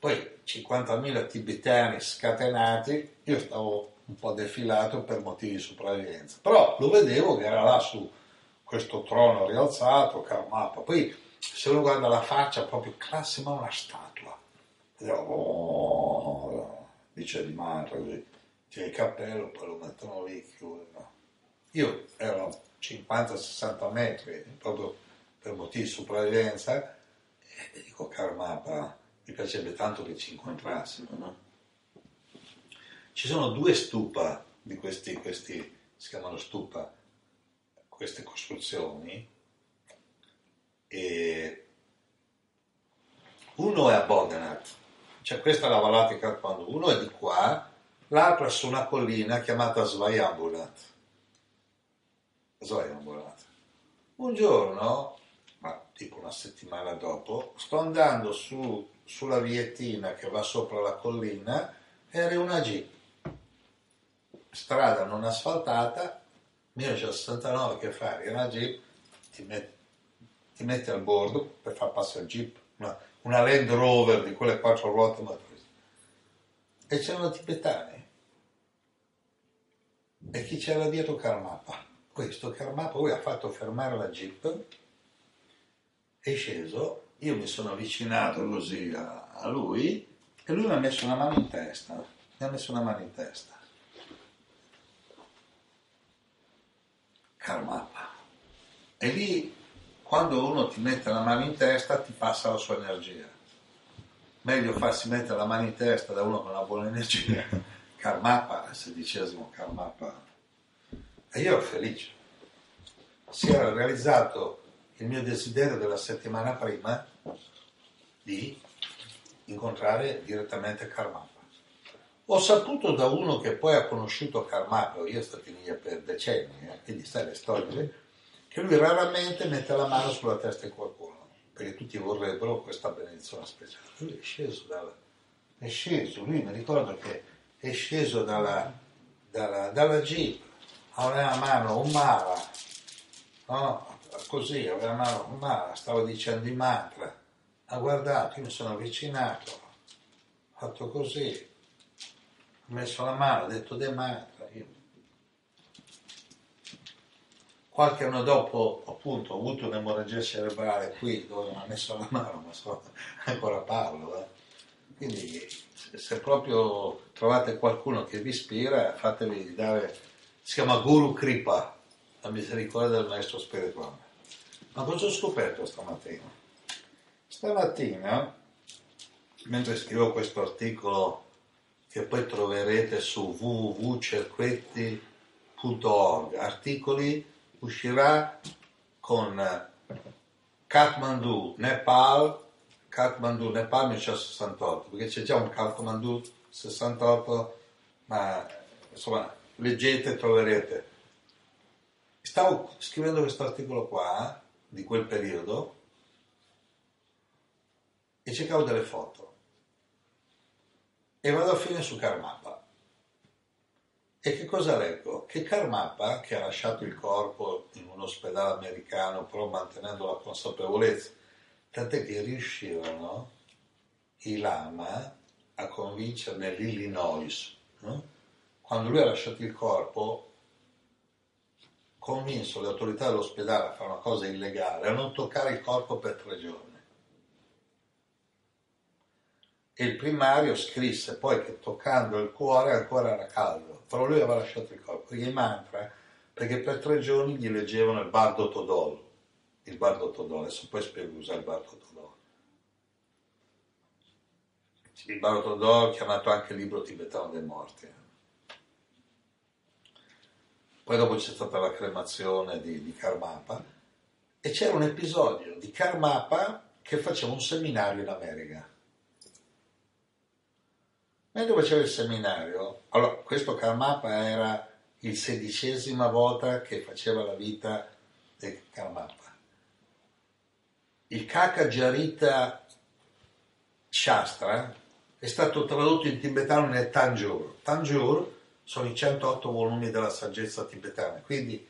Poi 50.000 tibetani scatenati, io stavo un po' defilato per motivi di sopravvivenza, però lo vedevo che era là su questo trono rialzato, Karmapa, poi se uno guarda la faccia proprio classe ma una statua oh, dice di mantra così, c'è il cappello, poi lo mettono lì, chiudono. Io ero 50-60 metri, proprio per motivi di sopravvivenza, e dico Karmapa, mi piacerebbe tanto che ci incontrassimo, no? Ci sono due stupa di questi, questi si chiamano stupa, queste costruzioni, e uno è a Bodenat, cioè questa è la vallata di uno è di qua, l'altro è su una collina chiamata Svayambulat. Svayambulat. Un giorno, ma tipo una settimana dopo, sto andando su, sulla viettina che va sopra la collina e arriva una jeep. strada non asfaltata, 1969 che fai? Una jeep, ti, met- ti metti al bordo per far passare il jeep, una, una Land Rover di quelle quattro ruote motrici. E c'erano tibetani. E chi c'era dietro Karmapa? Questo Karmapa, lui ha fatto fermare la jeep, è sceso, io mi sono avvicinato così a, a lui e lui mi ha messo una mano in testa, mi ha messo una mano in testa. Karmapa. E lì, quando uno ti mette la mano in testa, ti passa la sua energia. Meglio farsi mettere la mano in testa da uno con una buona energia. Karmapa, il sedicesimo Karmapa. E io ero felice. Si era realizzato il mio desiderio della settimana prima di incontrare direttamente Karmapa. Ho saputo da uno che poi ha conosciuto Karmapa, io sono stato in India per decenni, eh, quindi sai le storie, che lui raramente mette la mano sulla testa di qualcuno, perché tutti vorrebbero questa benedizione speciale. Lui è sceso dalla, è sceso, lui mi ricordo che è sceso dalla, dalla, dalla jeep, aveva la mano un mala, no? così, aveva la mano un mala, stava dicendo i mantra, ha guardato, io mi sono avvicinato, ho fatto così, ho messo la mano, ho detto dei mantra. Io. Qualche anno dopo, appunto, ho avuto un'emorragia cerebrale qui dove mi ha messo la mano, ma so, ancora parlo. Eh. Quindi, se proprio trovate qualcuno che vi ispira, fatevi dare, si chiama Guru Kripa, la misericordia del maestro spirituale. Ma cosa ho scoperto stamattina? Stamattina, mentre scrivo questo articolo che poi troverete su www.cerquetti.org, articoli uscirà con Kathmandu, Nepal, Kathmandu, Nepal 1968, perché c'è già un Kathmandu 68, ma insomma leggete e troverete. Stavo scrivendo questo articolo qua, di quel periodo, e cercavo delle foto. E vado a fine su Karmapa. E che cosa leggo? Che Karmapa, che ha lasciato il corpo in un ospedale americano, però mantenendo la consapevolezza, tant'è che riuscirono i lama a convincere nell'Illinois, no? Quando lui ha lasciato il corpo, convinso le autorità dell'ospedale a fare una cosa illegale, a non toccare il corpo per tre giorni. E il primario scrisse poi che toccando il cuore ancora era caldo, però lui aveva lasciato il corpo. Perché i mantra, perché per tre giorni gli leggevano il Bardo Todol, il Bardo Todol, adesso poi spiego usare il Bardo Todol. Il Bardo Todol chiamato anche libro tibetano dei morti. Poi dopo c'è stata la cremazione di, di Karmapa e c'era un episodio di Karmapa che faceva un seminario in America. Mentre faceva il seminario, allora questo Karmapa era il sedicesima volta che faceva la vita di Karmapa. Il Kaka Jarita Shastra è stato tradotto in tibetano nel Tanjur. Tanjur sono i 108 volumi della saggezza tibetana, quindi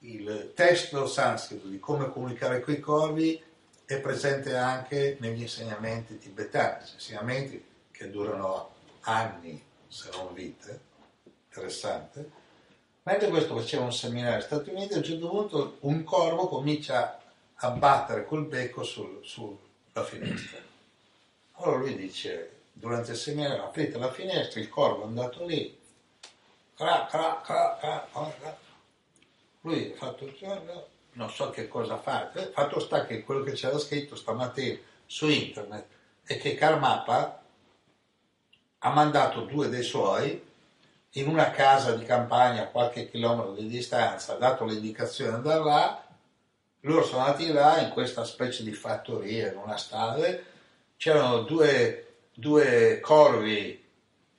il testo sanscrito di come comunicare con i corvi è presente anche negli insegnamenti tibetani, insegnamenti che durano anni, se non vite, interessante. Mentre questo faceva un seminario negli Stati Uniti, a un certo punto un corvo comincia a battere col becco sul, sulla finestra. Allora lui dice, durante il seminario, aprite la finestra, il corvo è andato lì, cra, cra, cra, cra, cra. lui ha fatto, non so che cosa fa, fatto sta che quello che c'era scritto stamattina su internet è che Karmapa ha mandato due dei suoi in una casa di campagna a qualche chilometro di distanza, ha dato l'indicazione di andare là, loro sono andati là in questa specie di fattoria, in una stalla, c'erano due due corvi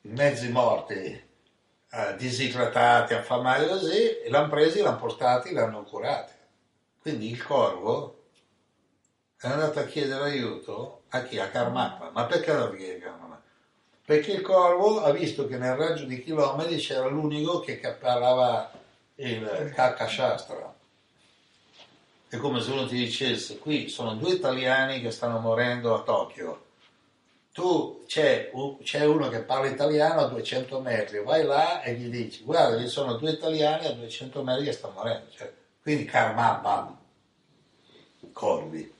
mezzi morti, eh, disidratati, affamati così, e l'hanno presi, l'hanno portati, l'hanno curati. Quindi il corvo è andato a chiedere aiuto a chi? A Karmapa. Ma perché la chiede? Perché il corvo ha visto che nel raggio di chilometri c'era l'unico che parlava il Kakashastra. È come se uno ti dicesse, qui sono due italiani che stanno morendo a Tokyo. Tu c'è, c'è uno che parla italiano a 200 metri, vai là e gli dici, guarda, ci sono due italiani a 200 metri che stanno morendo. Cioè, quindi karma, corvi.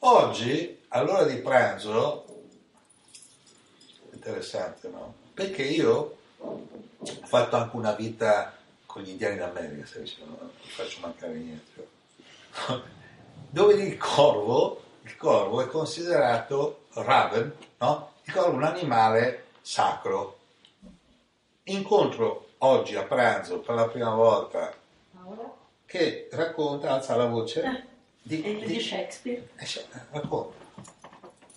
Oggi, all'ora di pranzo, interessante, no? Perché io ho fatto anche una vita con gli indiani d'America, se non faccio mancare niente. Dove il corvo, il corvo è considerato raven, no? È un animale sacro. Incontro oggi a pranzo per la prima volta che racconta, alza la voce, eh, di, di, di Shakespeare. Eh, racconta.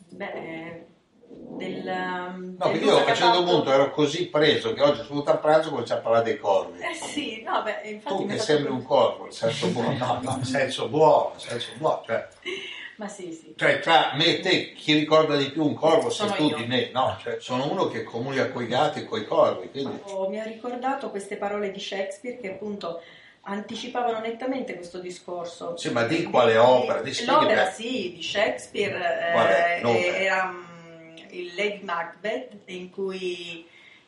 Beh, del, um, no, perché io a un certo punto ero così preso che oggi sono venuto a pranzo e cominciamo a parlare dei corvi. Eh sì, no, beh, infatti tu che sembri un corvo, nel senso buono, no, no, nel senso buono, nel senso buono, cioè, Ma sì, sì. Cioè, tra me e te, chi ricorda di più un corvo sei Sono tu io. di me? No, cioè, sono uno che comunica coi gatti e coi corvi, quindi... Oh, mi ha ricordato queste parole di Shakespeare che appunto anticipavano nettamente questo discorso. Sì, ma di quale opera? Di L'opera bene. sì, di Shakespeare eh, L'opera? era mm, il Lady Macbeth in cui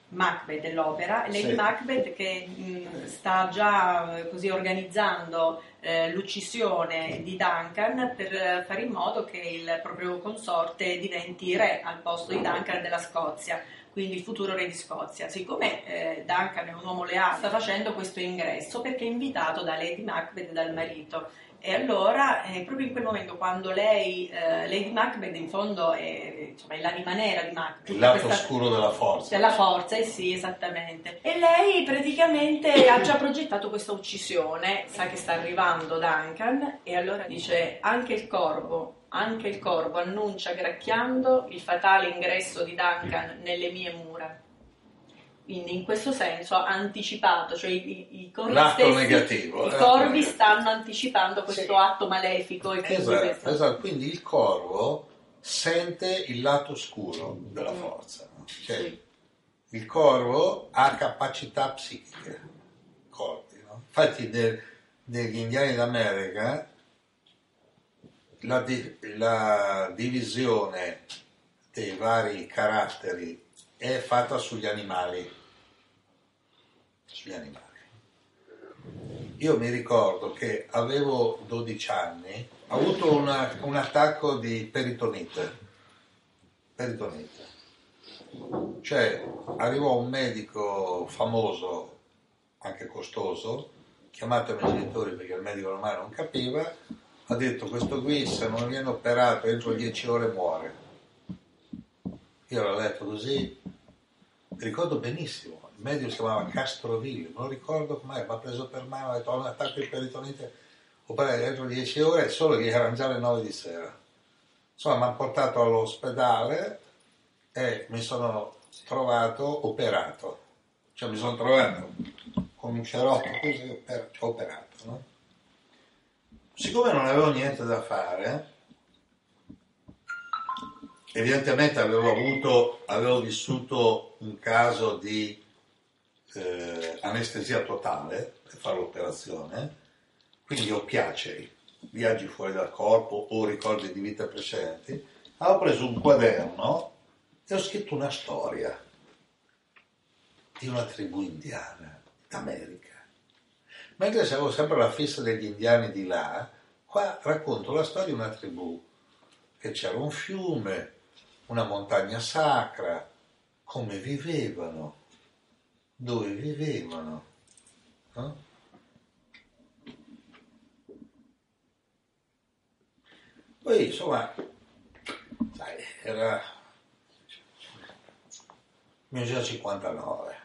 Macbeth è l'opera, Lady Sì. Macbeth che mm, sta già eh, così organizzando eh, l'uccisione di Duncan per fare in modo che il proprio consorte diventi re al posto di Duncan della Scozia, quindi il futuro re di Scozia. Siccome eh, Duncan è un uomo leale, sta facendo questo ingresso perché è invitato da Lady Macbeth e dal marito. E allora, eh, proprio in quel momento, quando lei, eh, Lady Macbeth in fondo è, insomma, è l'anima nera di Macbeth, Il lato questa- oscuro della forza. della forza, eh sì, esattamente. E lei praticamente ha già progettato questa uccisione, sa che sta arrivando Duncan e allora dice anche il corvo, anche il corvo annuncia gracchiando il fatale ingresso di Duncan nelle mie mura. Quindi in questo senso ha anticipato, cioè i, i- corvi stessi, negativo, i l'atto corvi negativo. stanno anticipando questo Sì. atto malefico e quindi Esatto, questo- esatto, quindi il corvo sente il lato oscuro della Mm. forza. Cioè, Sì. Il corvo ha capacità psichiche, corvi, no? Infatti de- negli indiani d'America la, di- la divisione dei vari caratteri è fatta sugli animali. Sugli animali. Io mi ricordo che avevo 12 anni, ho avuto una- un attacco di peritonite. Peritonite. Cioè, arrivò un medico famoso, anche costoso, chiamato i miei genitori perché il medico ormai non capiva, ha detto questo qui se non viene operato entro 10 ore muore. Io l'ho letto così, ricordo benissimo, il medico si chiamava Castroville, non ricordo com'è, mi ha preso per mano, ha detto ho un attacco di peritonite, operare entro 10 ore, solo che erano già le 9 di sera. Insomma, mi hanno portato all'ospedale e mi sono trovato operato. Cioè mi sono trovato con un cerotto così, oper- operato. No? Siccome non avevo niente da fare, evidentemente avevo avuto, avevo vissuto un caso di eh, anestesia totale per fare l'operazione, quindi ho piaceri, viaggi fuori dal corpo o ricordi di vite precedenti, avevo preso un quaderno e ho scritto una storia di una tribù indiana d'America. Mentre avevo sempre la fissa degli indiani di là, qua racconto la storia di una tribù, che c'era un fiume, una montagna sacra, come vivevano, dove vivevano. no? Poi insomma, sai, era 1959.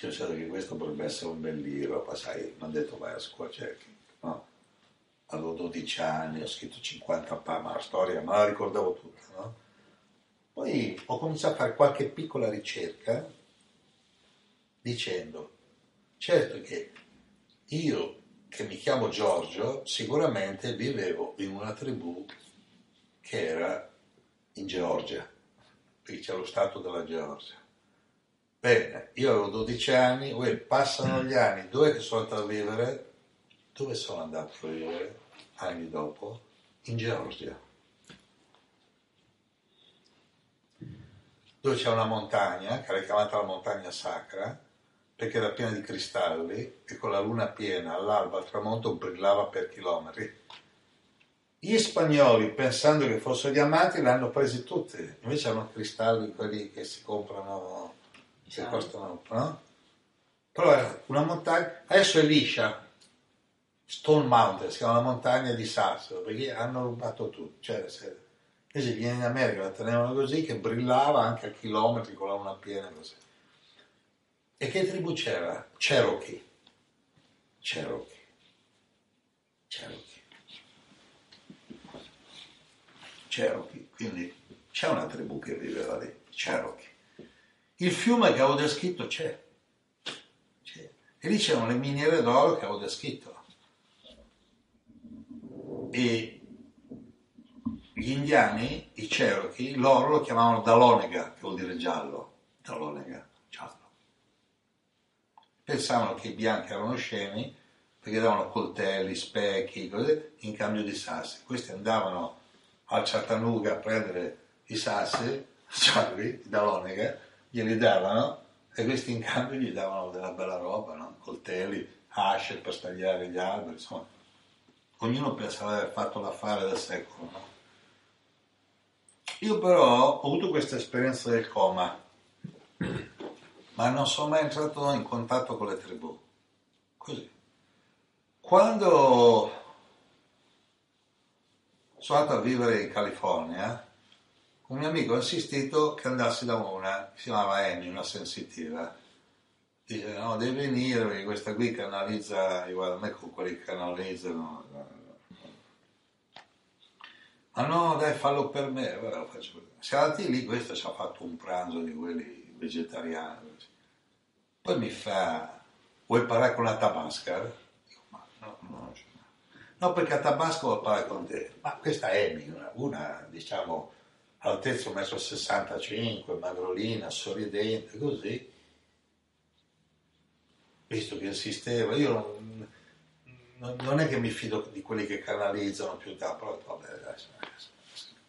Io so che questo potrebbe essere un bel libro, poi sai, mi hanno detto vai a scuola, cioè, no? Avevo 12 anni, ho scritto 50 pa, ma la storia me la ricordavo tutta, no? Poi ho cominciato a fare qualche piccola ricerca dicendo, certo che io che mi chiamo Giorgio, sicuramente vivevo in una tribù che era in Georgia. perché c'è lo Stato della Georgia. Bene, io avevo 12 anni, passano gli anni, dove sono andato a vivere? Dove sono andato a vivere anni dopo? In Georgia. Dove c'è una montagna, che era chiamata la montagna sacra, perché era piena di cristalli e con la luna piena all'alba al tramonto brillava per chilometri. Gli spagnoli, pensando che fossero diamanti, li hanno presi tutti, invece erano cristalli quelli che si comprano, che Ciao. costano, no? Però era una montagna, adesso è liscia, Stone Mountain, si chiama la montagna di Sasso, perché hanno rubato tutto. Cioè, invece vieni in America la tenevano così, che brillava anche a chilometri con la luna piena così. E che tribù c'era? Cherokee. Cherokee. Cherokee. Cherokee. Quindi c'è una tribù che viveva lì, Cherokee. Il fiume che avevo descritto c'è. c'è. E lì c'erano le miniere d'oro che avevo descritto. E gli indiani, i Cherokee, loro lo chiamavano Dalonega, che vuol dire giallo. Dalonega, giallo pensavano che i bianchi erano scemi perché davano coltelli, specchi, cose, in cambio di sassi. Questi andavano al Chattanooga a prendere i sassi, Charlie, da Lonega, glieli davano e questi in cambio gli davano della bella roba, no? coltelli, asce per stagliare gli alberi, insomma. Ognuno pensava di aver fatto l'affare del secolo. No? Io però ho avuto questa esperienza del coma ma non sono mai entrato in contatto con le tribù. Così. Quando sono andato a vivere in California, un mio amico ha insistito che andassi da una, che si chiamava Annie, una sensitiva. Dice, no, devi venire perché questa qui canalizza, io guarda, a me con quelli che canalizzano. Ma no, dai, fallo per me. Guarda, lo faccio per me. Siamo andati lì, questo ci ha fatto un pranzo di quelli vegetariani. Poi mi fa, vuoi parlare con la Tabasca? Dico, ma no, no, no, perché a Tabasco vuoi parlare con te. Ma questa è una, una diciamo, altezza 1,65 m, magrolina, sorridente, così. Visto che insisteva, io non, non- non è che mi fido di quelli che canalizzano più da, però vabbè, adesso,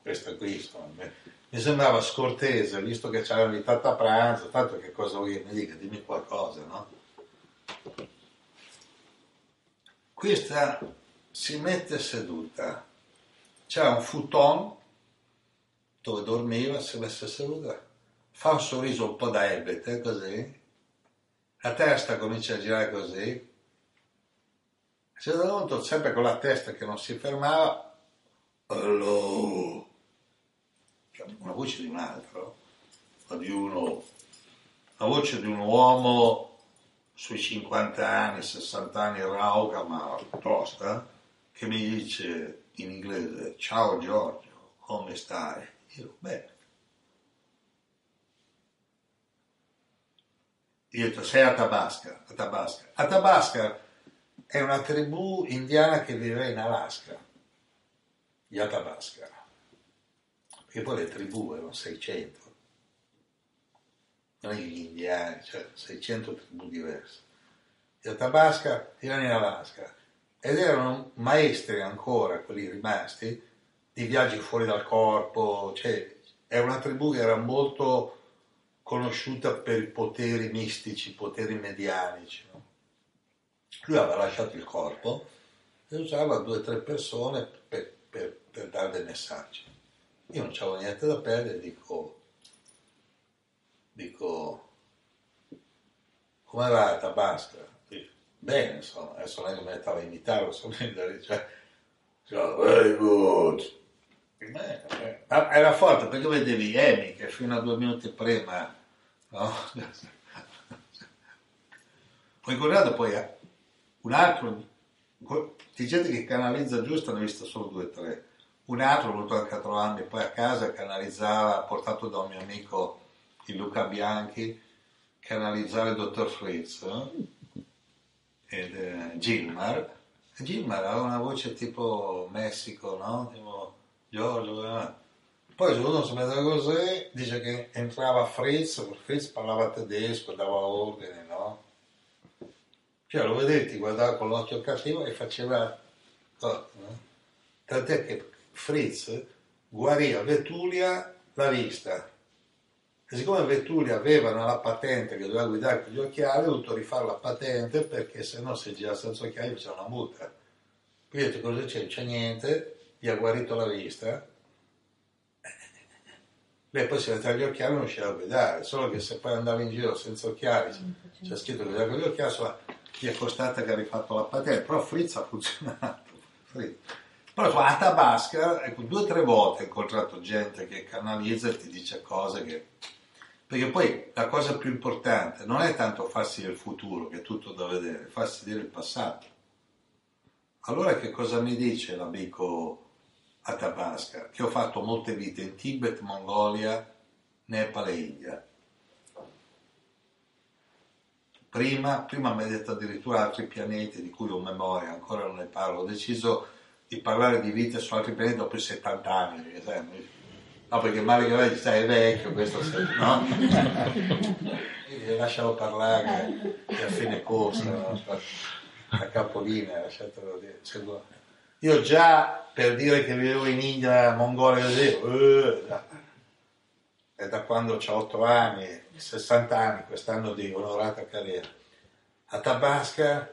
questa qui, insomma, mi- mi sembrava scortese, visto che c'era invitato a pranzo, tanto che cosa vuoi che mi dica, dimmi qualcosa, no? Questa si mette seduta, c'è un futon dove dormiva, si mette seduta, fa un sorriso un po' da ebete, così, la testa comincia a girare così, a un certo punto, sempre con la testa che non si fermava, Hello. Una voce di un altro, di uno, la voce di un uomo sui 50 anni, 60 anni, rauca ma tosta, che mi dice in inglese, ciao Giorgio, come stai? Io, bene. Io ho detto, sei a Tabasca, a Tabasca. A Tabasca è una tribù indiana che vive in Alaska, gli Athabasca, perché poi le tribù erano 600, non gli indiani, cioè 600 tribù diverse. Gli Athabasca erano in Alaska ed erano maestri ancora, quelli rimasti, di viaggi fuori dal corpo, cioè è una tribù che era molto conosciuta per i poteri mistici, poteri medianici. no? Lui aveva lasciato il corpo e usava due o tre persone per, per- per dare dei messaggi. Io non avevo niente da perdere, dico, dico, come va Tabasca? Dico, Bene, insomma, adesso che mi metto a imitarlo, sono cioè, cioè, very good. Beh, eh, era forte perché vedevi Amy che fino a due minuti prima, no? Ho incontrato poi un altro, di gente che canalizza giusto, ne ho visto solo due o tre. Un altro, ho avuto anche a trovarmi poi a casa, canalizzava, portato da un mio amico, il Luca Bianchi, canalizzare il dottor Fritz eh? ed eh, Gilmar. Gilmar aveva una voce tipo Messico, no? Tipo Giorgio, eh? Poi uno si mette così, dice che entrava Fritz, Fritz parlava tedesco, dava ordine? Cioè lo vedevi, ti guardava con l'occhio cattivo e faceva... Oh, no? Tant'è che Fritz guarì a Vetulia la vista. E siccome Vetulia aveva la patente che doveva guidare con gli occhiali, ha dovuto rifare la patente perché se no se gira senza occhiali c'è una multa. Quindi ho detto cosa c'è? C'è niente, gli ha guarito la vista lei poi si metteva gli occhiali e non riusciva a guidare, solo che se poi andava in giro senza occhiali, c'è scritto che con gli occhiali, insomma, gli è costata che ha rifatto la patente, però Fritz ha funzionato. Fritz. Però a Tabasca, ecco, due o tre volte ho incontrato gente che canalizza e ti dice cose che... Perché poi la cosa più importante non è tanto farsi del futuro, che è tutto da vedere, farsi dire il passato. Allora che cosa mi dice l'amico a Tabasca, che ho fatto molte vite in Tibet, Mongolia, Nepal e India. Prima, prima mi ha detto addirittura altri pianeti di cui ho memoria, ancora non ne parlo. Ho deciso di parlare di vite su altri pianeti dopo i 70 anni. Perché, sai, no, perché male che vai stai vecchio, questo sei, no? Quindi lascialo parlare, che a fine corsa, no? a capolinea, lasciatelo dire. Io già per dire che vivevo in India, Mongolia, uh, è da quando ho 8 anni, 60 anni, quest'anno di onorata carriera. A Tabasca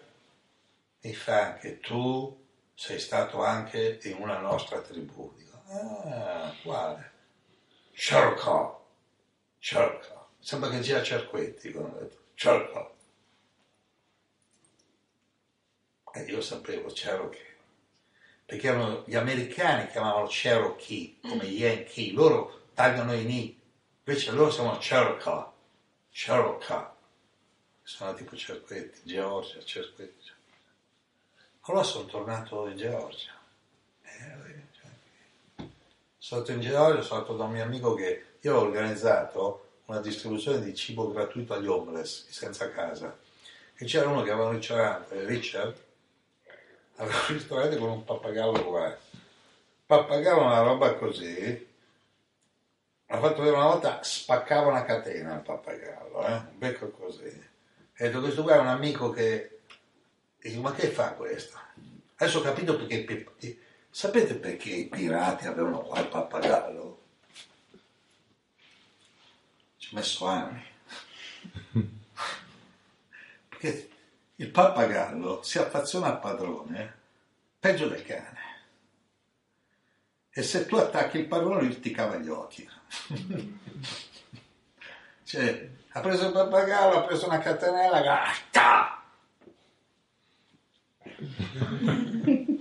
mi fa anche tu sei stato anche in una nostra tribù. Dico, ah, quale? Cerco, cerco. Sembra che sia Cerquetti, come ho detto. Cerco. E io sapevo, c'ero che perché erano, gli americani chiamavano Cherokee come Yankee, loro tagliano i ni, invece loro sono Cherokee, Cherokee, sono tipo Cerquetti, Georgia, Cerquetti. Allora sono tornato in Georgia. Eh, sono stato in Georgia, sono stato da un mio amico che io ho organizzato una distribuzione di cibo gratuito agli homeless, senza casa. E c'era uno che aveva un ristorante, Richard, aveva un ristorante con un pappagallo qua. Pappagallo una roba così. Ha fatto vedere una volta, spaccava una catena il pappagallo, eh? un becco così. E detto, questo qua è un amico che... E dico, ma che fa questo? Adesso ho capito perché... Sapete perché i pirati avevano qua il pappagallo? Ci ho messo anni. perché il pappagallo si affeziona al padrone peggio del cane. E se tu attacchi il padrone lui ti cava gli occhi. cioè, ha preso il pappagallo, ha preso una catenella, gatta!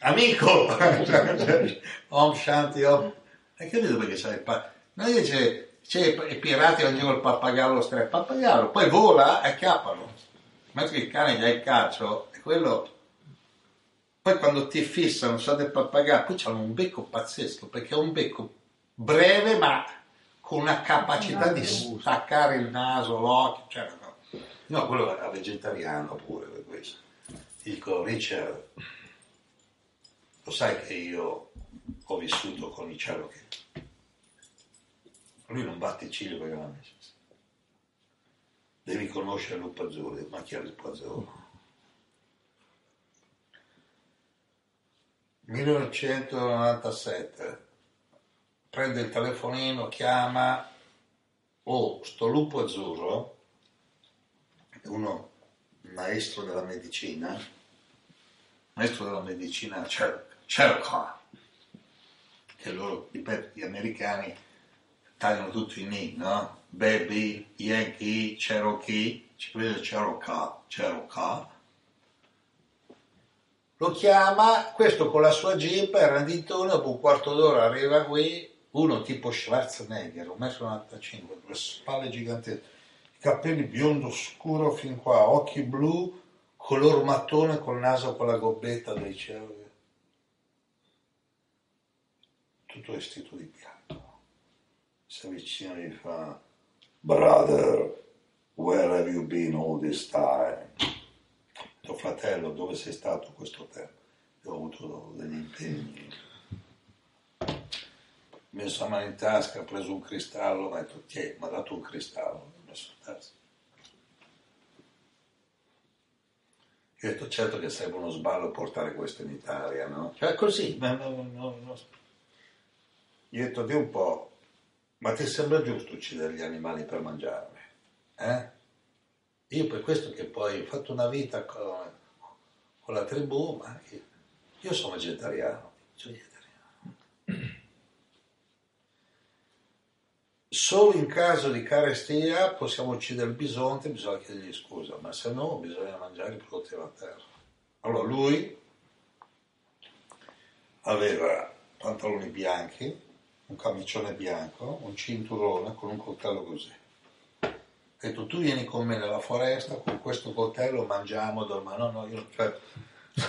Amico! Om Shanti Om. Hai capito perché c'è il pappagallo? No, dice, c'è i pirati ognuno il pappagallo stra il pappagallo, poi vola e acchiappano. Mentre il cane gli ha il calcio, e quello... Poi quando ti fissano, so del pappagallo, poi hanno un becco pazzesco, perché è un becco breve ma con una capacità di staccare il naso, l'occhio, cioè no. No, quello era vegetariano pure per questo. Dico, Richard, lo sai che io ho vissuto con i Cherokee? Lui non batte il ciglio perché non ha messo. Devi conoscere il lupo azzurro, ma chi è il lupo azzurro? 1997 prende il telefonino, chiama, oh, sto lupo azzurro, uno maestro della medicina, maestro della medicina Cherokee, che loro, gli americani, tagliano tutti i ni, no? Baby, Yankee, Cherokee, ci prende Cherokee, Cherokee. Lo chiama, questo con la sua jeep, era di tono, dopo un quarto d'ora arriva qui, uno tipo Schwarzenegger, 1,95 m, le spalle gigantesche, capelli biondo scuro fin qua, occhi blu, color mattone col naso con la gobbetta dei Cherokee. Tutto vestito di bianco si avvicina e gli fa Brother, where have you been all this time? Tuo fratello, dove sei stato questo tempo? Io ho avuto degli impegni. messo la mano in tasca, ha preso un cristallo, mi ha detto, tiè, mi ha dato un cristallo, l'ho messo in tasca. Io ho detto, certo che sarebbe uno sballo portare questo in Italia, no? Cioè così, ma no, no, no, no. Gli ho detto, di un po', ma ti sembra giusto uccidere gli animali per mangiarli? Eh? Io per questo che poi ho fatto una vita con, con la tribù, ma io, io sono vegetariano, vegetariano. Solo in caso di carestia possiamo uccidere il bisonte, bisogna chiedergli scusa, ma se no bisogna mangiare i prodotti della terra. Allora lui aveva pantaloni bianchi, un camicione bianco, un cinturone con un coltello così. Ha detto tu vieni con me nella foresta, con questo coltello mangiamo, dormiamo. No, no, io, cioè,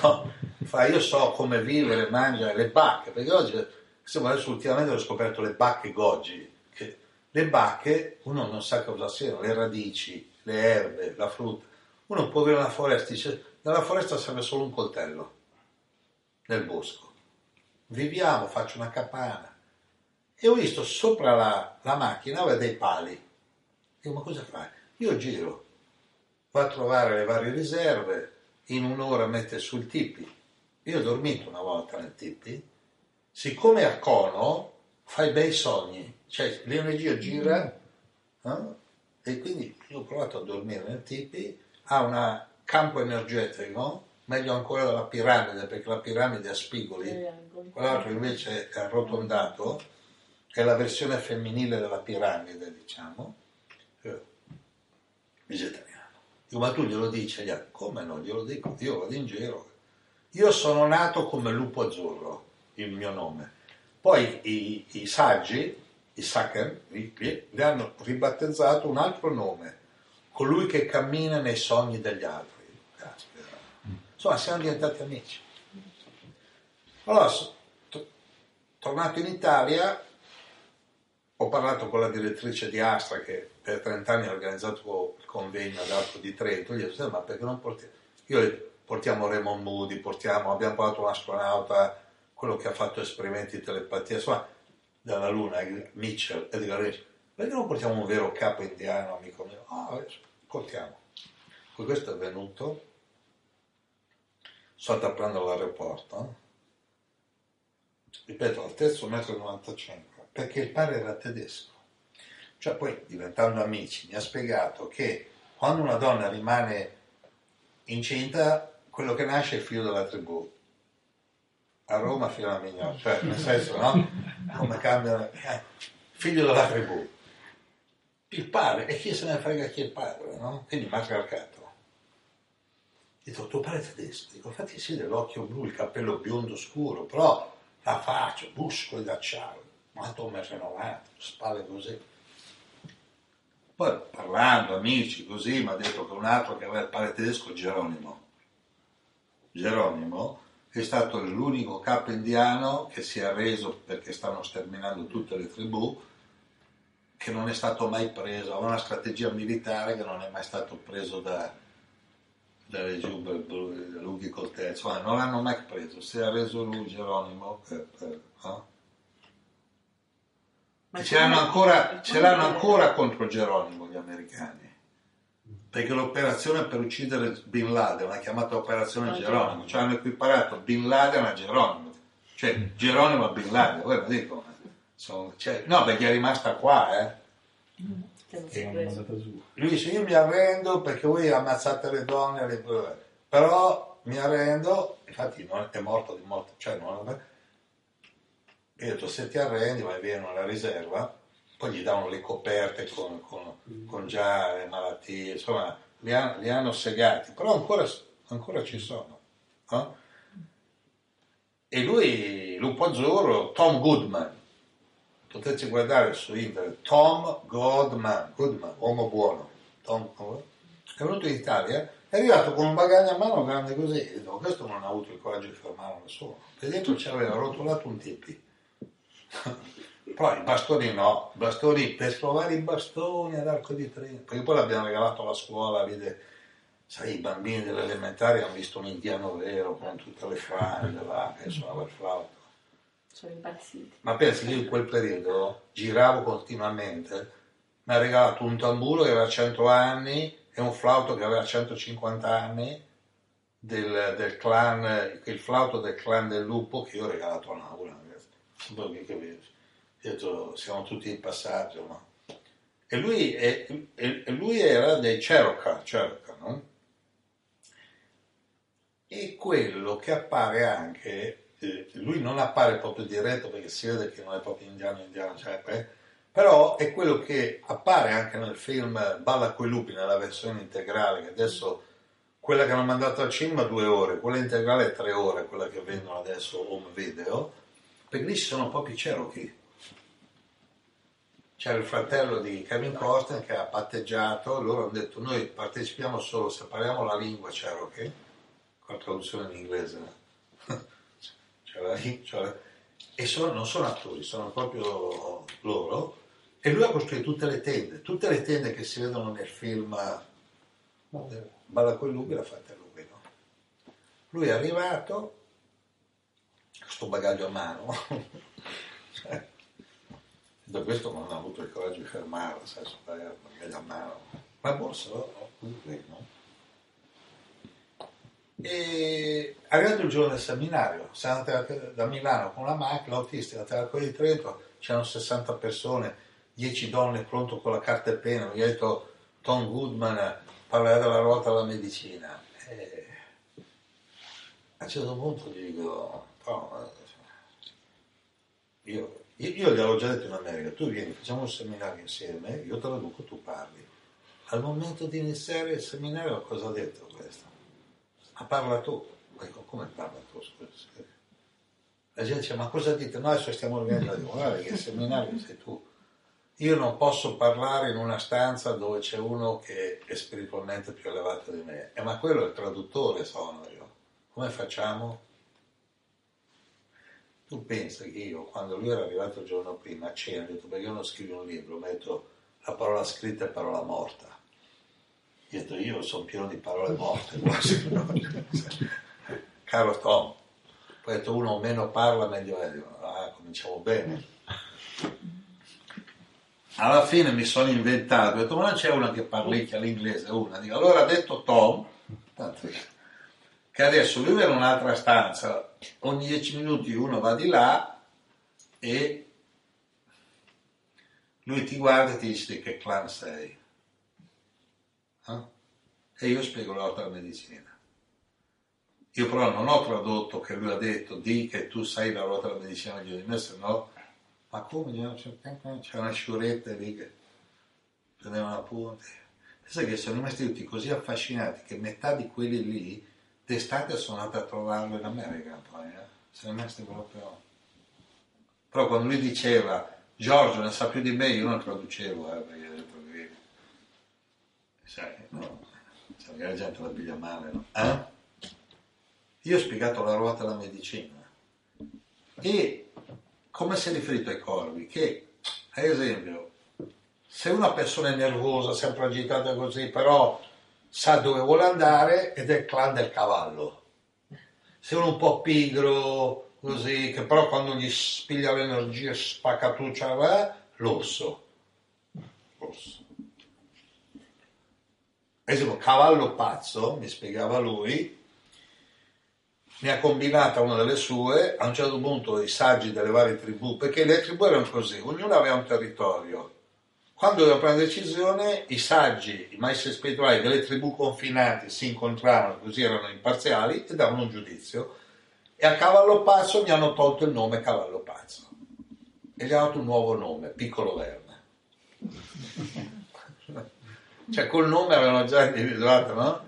no, fa, io so come vivere, mangiare le bacche, perché oggi, insomma adesso ultimamente ho scoperto le bacche goggi, che le bacche uno non sa cosa siano, le radici, le erbe, la frutta. Uno può avere una foresta, dice, nella foresta serve solo un coltello, nel bosco. Viviamo, faccio una capanna. E ho visto sopra la, la macchina dei pali. Dico, ma cosa fai? Io giro, va a trovare le varie riserve, in un'ora mette sul tipi. Io ho dormito una volta nel tipi, siccome a cono fai bei sogni, cioè l'energia gira eh? e quindi io ho provato a dormire nel tipi, ha un campo energetico, meglio ancora della piramide, perché la piramide ha spigoli, quell'altro invece è arrotondato, è la versione femminile della piramide, diciamo, vegetariano. Dico, ma tu glielo dici agli altri? Come no? Glielo dico, io vado in giro. Io sono nato come lupo azzurro, il mio nome. Poi i, i saggi, i Saken, li hanno ribattezzato un altro nome, colui che cammina nei sogni degli altri. Insomma, siamo diventati amici. Allora, to- tornato in Italia, ho parlato con la direttrice di Astra che per 30 anni ha organizzato il convegno ad Arco di Trento, gli ho detto, ma perché non portiamo... Io portiamo Raymond Moody, portiamo, abbiamo portato un astronauta, quello che ha fatto esperimenti di telepatia, insomma, dalla Luna, Mitchell, e dico, perché non portiamo un vero capo indiano, amico mio? Ah, portiamo. Poi questo è venuto, sono andato a prendere all'aeroporto, ripeto, altezza 1,95 m, perché il padre era tedesco. Cioè poi, diventando amici, mi ha spiegato che quando una donna rimane incinta, quello che nasce è il figlio della tribù. A Roma fino a Mignone, cioè nel senso, no? Come cambiano... Eh, figlio della tribù. Il padre, e chi se ne frega chi è il padre, no? Quindi matriarcato. Dico, tuo padre è tedesco. Dico, infatti sì, dell'occhio blu, il capello biondo scuro, però la faccia, muscoli d'acciaio, quanto un metro e novanta, spalle così. Poi parlando, amici, così, mi ha detto che un altro che aveva il padre tedesco, Geronimo. Geronimo è stato l'unico capo indiano che si è arreso perché stanno sterminando tutte le tribù, che non è stato mai preso, aveva una strategia militare che non è mai stato preso da, dalle giubbe lunghi coltelli, insomma non l'hanno mai preso, si è arreso lui Geronimo per, per, no? Ce l'hanno, ancora, ce l'hanno ancora contro Geronimo gli americani. Perché l'operazione per uccidere Bin Laden l'ha chiamata operazione Geronimo. Cioè hanno equiparato Bin Laden a Geronimo. Cioè Geronimo a Bin Laden voi lo dico sono, cioè, no perché è rimasta qua eh. Lui dice io mi arrendo perché voi ammazzate le donne le... però mi arrendo infatti non è morto di morte cioè non è... e ho detto se ti arrendi vai via nella riserva poi gli davano le coperte con, con, con già le malattie insomma li, ha, li hanno segati però ancora, ancora ci sono no? e lui Lupo Azzurro Tom Goodman potete guardare su internet Tom Goodman, Goodman uomo buono, Tom, è venuto in Italia, è arrivato con un bagaglio a mano grande così, e dico, questo non ha avuto il coraggio di fermarlo nessuno, e dentro ci aveva rotolato un tipi. poi i bastoni no, bastoni per trovare i bastoni ad arco di treno, perché poi l'abbiamo regalato alla scuola, vede, sai, i bambini delle elementari hanno visto un indiano vero con tutte le frane, le vacche, suonava il flauto. Sono impazziti. Ma pensi che io in quel periodo giravo continuamente, mi ha regalato un tamburo che aveva 100 anni e un flauto che aveva 150 anni del, del clan, il flauto del clan del lupo che io ho regalato a Naura. Ho detto, siamo tutti in passaggio, no? E lui, e, e lui era dei Cherokee, Cherokee no? E quello che appare anche, eh, lui non appare proprio diretto perché si vede che non è proprio indiano, indiano, cioè, però è quello che appare anche nel film Balla coi lupi nella versione integrale, che adesso quella che hanno mandato al cinema due ore, quella integrale è tre ore, quella che vendono adesso home video, perché lì ci sono proprio i Cherokee. C'era il fratello di Kevin Costner che ha patteggiato, loro hanno detto noi partecipiamo solo se parliamo la lingua Cherokee, con la traduzione in inglese. c'era, c'era, e sono, non sono attori, sono proprio loro. E lui ha costruito tutte le tende, tutte le tende che si vedono nel film Balla con lui l'ha fatta lui. No? Lui è arrivato, questo bagaglio a mano, cioè, da questo non ha avuto il coraggio di fermarlo, sai, bagaglio a mano. La borsa, no? no? E arrivato il giorno del seminario, siamo andati da Milano con la macchina, l'autistica, la di Trento, c'erano 60 persone, 10 donne pronto con la carta e penna, mi ha detto Tom Goodman parlerà della ruota alla medicina. E a un certo punto gli dico, Tom, io, io gli avevo già detto in America, tu vieni, facciamo un seminario insieme, io traduco, tu parli. Al momento di iniziare il seminario cosa ha detto questo? Ma parla tu. Ecco, come parla tu? La gente dice, ma cosa dite? Noi adesso stiamo organizzando, guarda che il seminario sei tu. Io non posso parlare in una stanza dove c'è uno che è spiritualmente più elevato di me, eh, ma quello è il traduttore, sono io. Come facciamo? Tu pensa che io, quando lui era arrivato il giorno prima a cena, ho detto, perché io non scrivo un libro, metto la parola scritta e parola morta. Io ho detto, io sono pieno di parole morte, quasi. Caro Tom, poi ho detto, uno meno parla, meglio è. Ah, cominciamo bene alla fine mi sono inventato, ho detto ma non c'è una che parlicchia l'inglese, una, dico, allora ha detto Tom, che adesso lui è in un'altra stanza, ogni dieci minuti uno va di là e lui ti guarda e ti dice di che clan sei. Eh? E io spiego della medicina. Io però non ho tradotto che lui ha detto di che tu sei la ruota della medicina di me, se no ma come? C'è una sciuretta lì che prendevano appunti. Pensa che sono rimasti tutti così affascinati che metà di quelli lì d'estate sono andati a trovarlo in America poi, eh? sono rimasti proprio... Però quando lui diceva Giorgio ne sa più di me, io non traducevo, eh, perché ho detto che... Sai, no, cioè, la gente la piglia male, no? Eh? Io ho spiegato la ruota della medicina e come si è riferito ai corvi? Che, ad esempio, se una persona è nervosa, sempre agitata così, però sa dove vuole andare ed è il clan del cavallo. Se uno un po' pigro, così, che però quando gli spiglia l'energia spaccatuccia, va, l'orso. L'orso. Ad esempio, cavallo pazzo, mi spiegava lui, ne ha combinata una delle sue, a un certo punto i saggi delle varie tribù, perché le tribù erano così, ognuno aveva un territorio. Quando doveva prendere decisione, i saggi, i maestri spirituali delle tribù confinanti si incontravano, così erano imparziali, e davano un giudizio. E a Cavallo Pazzo mi hanno tolto il nome Cavallo Pazzo. E gli hanno dato un nuovo nome, Piccolo Verne. cioè col nome avevano già individuato, no?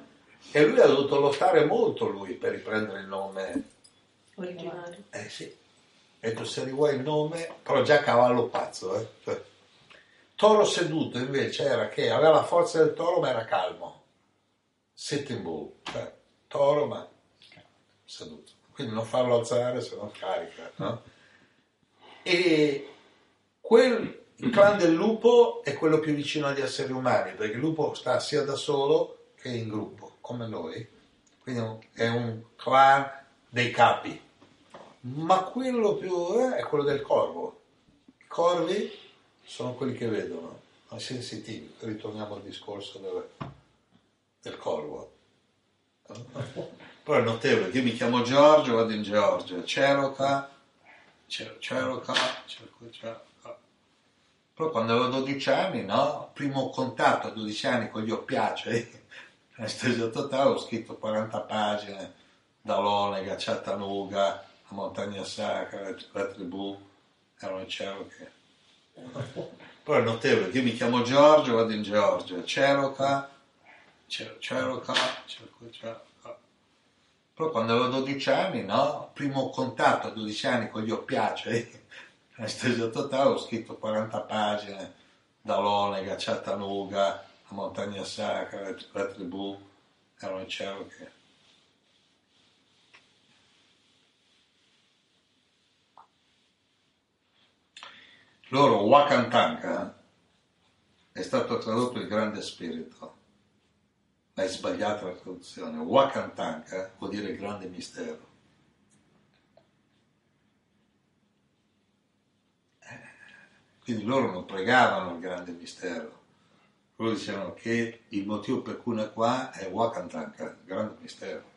E lui ha dovuto lottare molto lui per riprendere il nome originale. Eh sì. Ha detto se rivuoi il nome, però già cavallo pazzo. Eh. Toro seduto invece era che aveva la forza del toro ma era calmo. Sitting bull, cioè toro ma seduto. Quindi non farlo alzare se no carica. No? E quel, il clan del lupo è quello più vicino agli esseri umani, perché il lupo sta sia da solo che in gruppo come noi, quindi è un clan dei capi, ma quello più eh, è quello del corvo. I corvi sono quelli che vedono, sono sensitivi. Ritorniamo al discorso del, del corvo. Poi è notevole, io mi chiamo Giorgio, vado in Georgia, Ceroca, Ceroca, Ceroca. Però quando avevo 12 anni, no? Primo contatto a 12 anni con gli oppiacei, anestesia totale, ho scritto 40 pagine da Lonega, Chattanooga, a Montagna Sacra, la tribù, erano i Cherokee. Poi è notevole, io mi chiamo Giorgio, vado in Georgia, Ceroca, Ceroca, Ceroca. Però quando avevo 12 anni, no? Primo contatto a 12 anni con gli oppiacei, anestesia totale, ho scritto 40 pagine da Lonega, Chattanooga, a Montagna Sacra, la tribù, erano i Cherokee. Loro Wakantanka è stato tradotto il grande spirito, ma è sbagliata la traduzione. Wakantanka vuol dire grande mistero. Quindi loro non pregavano il grande mistero, loro dicevano che il motivo per cui è qua è Wakantanka, grande mistero.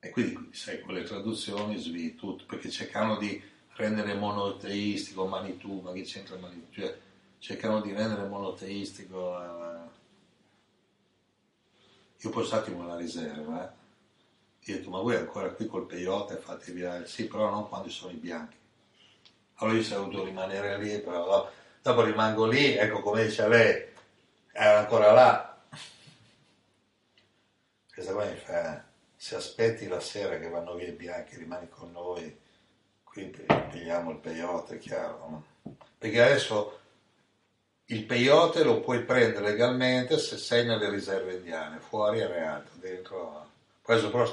E quindi, sai, con le traduzioni svii tutto, perché cercano di rendere monoteistico Manitou, ma che c'entra Manitou? Cioè, cercano di rendere monoteistico... Eh, io poi stati una riserva, eh. Ho detto, ma voi ancora qui col peyote fate via? Sì, però non quando sono i bianchi. Allora io sono dovuto rimanere lì, però dopo rimango lì, ecco come dice lei, era ancora là. Questa qua mi fa, se aspetti la sera che vanno via i bianchi, rimani con noi, qui pigliamo il peyote, è chiaro, no? Perché adesso il peyote lo puoi prendere legalmente se sei nelle riserve indiane, fuori è reato, dentro questo però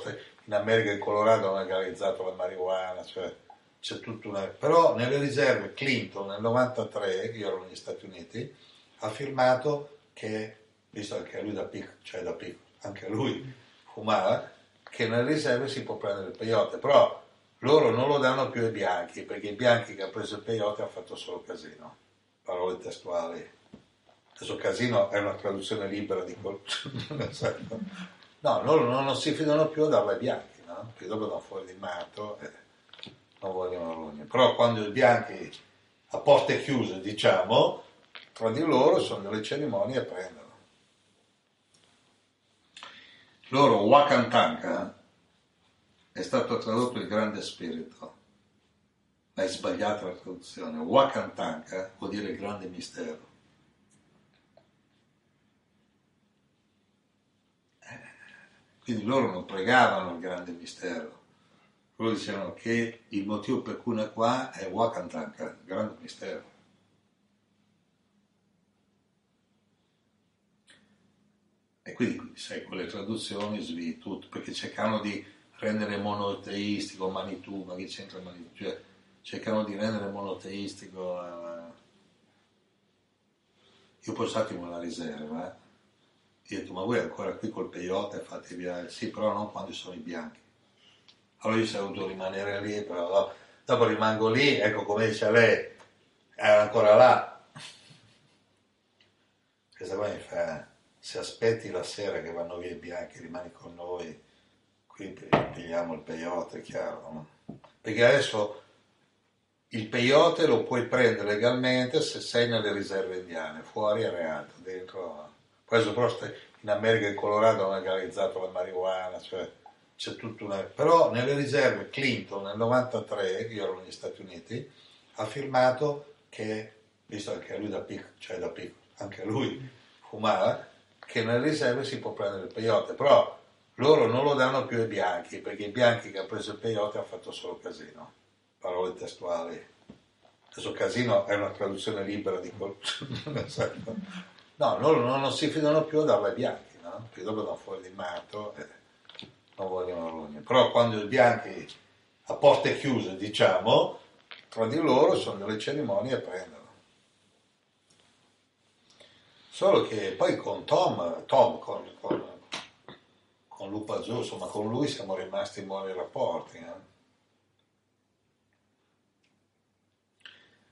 in America in Colorado hanno legalizzato la marijuana, cioè c'è tutto una... Però nelle riserve Clinton nel 93, io ero negli Stati Uniti, ha firmato che, visto che lui da piccolo, cioè da piccolo, anche lui fumava, che nelle riserve si può prendere il peyote, però loro non lo danno più ai bianchi, perché i bianchi che hanno preso il peyote hanno fatto solo casino, parole testuali. Adesso casino è una traduzione libera di quel... No, loro non, si fidano più a darla ai bianchi, no? Perché dopo danno fuori di matto e non vogliono rogne. Però quando i bianchi a porte chiuse, diciamo, tra di loro sono delle cerimonie e prendono. Loro, Wakantanka, è stato tradotto il grande spirito, ma è sbagliata la traduzione. Wakantanka vuol dire grande mistero. Quindi loro non pregavano il grande mistero, loro dicevano che il motivo per cui è qua è Wakantanka, il grande mistero. E quindi, sai, con le traduzioni svii tutto, perché cercano di rendere monoteistico Manitou, ma che c'entra Manitou? Cioè, cercano di rendere monoteistico... Eh... Io poi stati una riserva, eh? Io ho detto, ma voi ancora qui col peyote fate via? Sì, però non quando sono i bianchi. Allora io sono dovuto rimanere lì, però dopo rimango lì, ecco come dice lei, era ancora là. Questa qua mi fa, se aspetti la sera che vanno via i bianchi, rimani con noi, qui pigliamo il peyote, è chiaro, no? Perché adesso il peyote lo puoi prendere legalmente se sei nelle riserve indiane, fuori è reato, dentro questo però in America in Colorado hanno legalizzato la marijuana, cioè c'è tutto una... Però nelle riserve Clinton nel 93, io ero negli Stati Uniti, ha firmato che, visto che lui da piccolo, cioè da piccolo, anche lui fumava, che nelle riserve si può prendere il peyote, però loro non lo danno più ai bianchi, perché i bianchi che hanno preso il peyote hanno fatto solo casino, parole testuali. Adesso casino è una traduzione libera di quel... No, loro non, non, si fidano più a darle ai bianchi, no? Perché dopo danno fuori di matto e non vogliono rogne. Però quando i bianchi a porte chiuse, diciamo, tra di loro sono delle cerimonie e prendono. Solo che poi con Tom, Tom con, con, con Lupa Giù, insomma con lui siamo rimasti in buoni rapporti. Eh?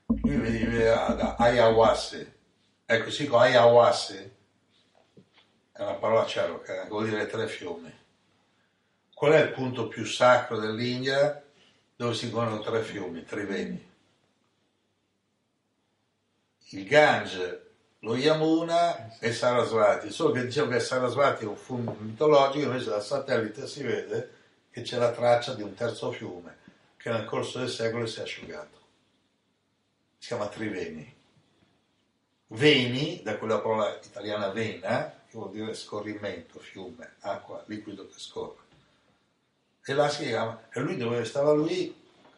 Lui vive ad Ayahuassi, ecco sì, con Ayahuassi è una parola cherokee, vuol dire tre fiumi. Qual è il punto più sacro dell'India dove si incontrano tre fiumi, Triveni? Il Gange, lo Yamuna e Sarasvati. Solo che dicevo che Sarasvati è un fiume mitologico, invece dal satellite si vede che c'è la traccia di un terzo fiume che nel corso del secolo si è asciugato. Si chiama Triveni. Veni, da quella parola italiana vena, che vuol dire scorrimento, fiume, acqua, liquido che scorre. E là si chiama, e lui dove stava lui,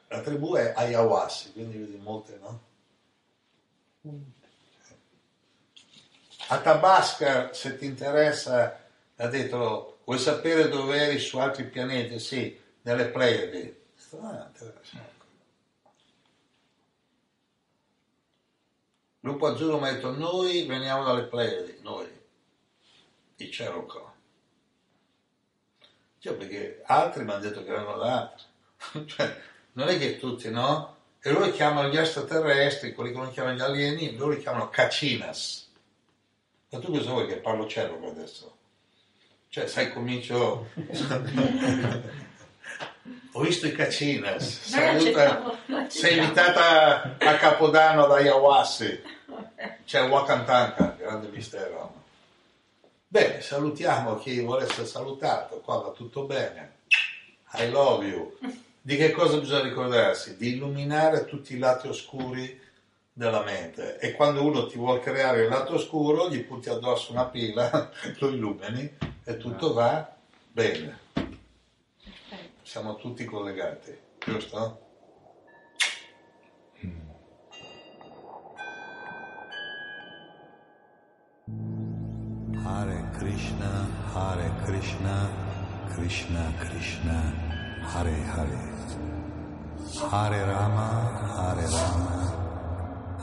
la tribù è Ayahuassi, quindi vedi molte, no? A Tabasca, se ti interessa, ha detto, vuoi sapere dove eri su altri pianeti? Sì, nelle Pleiadi. Interessante. Lupo Azzurro mi ha detto, noi veniamo dalle Pleiadi, noi, i Cherokee. Cioè, perché altri mi hanno detto che erano da cioè, non è che tutti, no? E loro chiamano gli extraterrestri, quelli che non chiamano gli alieni, loro li chiamano Cacinas. Ma tu cosa vuoi che parlo Cherokee adesso? Cioè, sai, comincio... Ho visto i Cacinas. Saluta... Sei invitata a Capodanno da Ayahuassi. C'è Wakantanka, grande mistero. Bene, salutiamo chi vuole essere salutato, qua va tutto bene. I love you. Di che cosa bisogna ricordarsi? Di illuminare tutti i lati oscuri della mente e quando uno ti vuole creare il lato oscuro gli punti addosso una pila, lo illumini e tutto va bene. Siamo tutti collegati, giusto? Hare Krishna, Hare Krishna, Krishna Krishna, Hare Hare. Hare Rama, Hare Rama,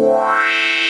Wow.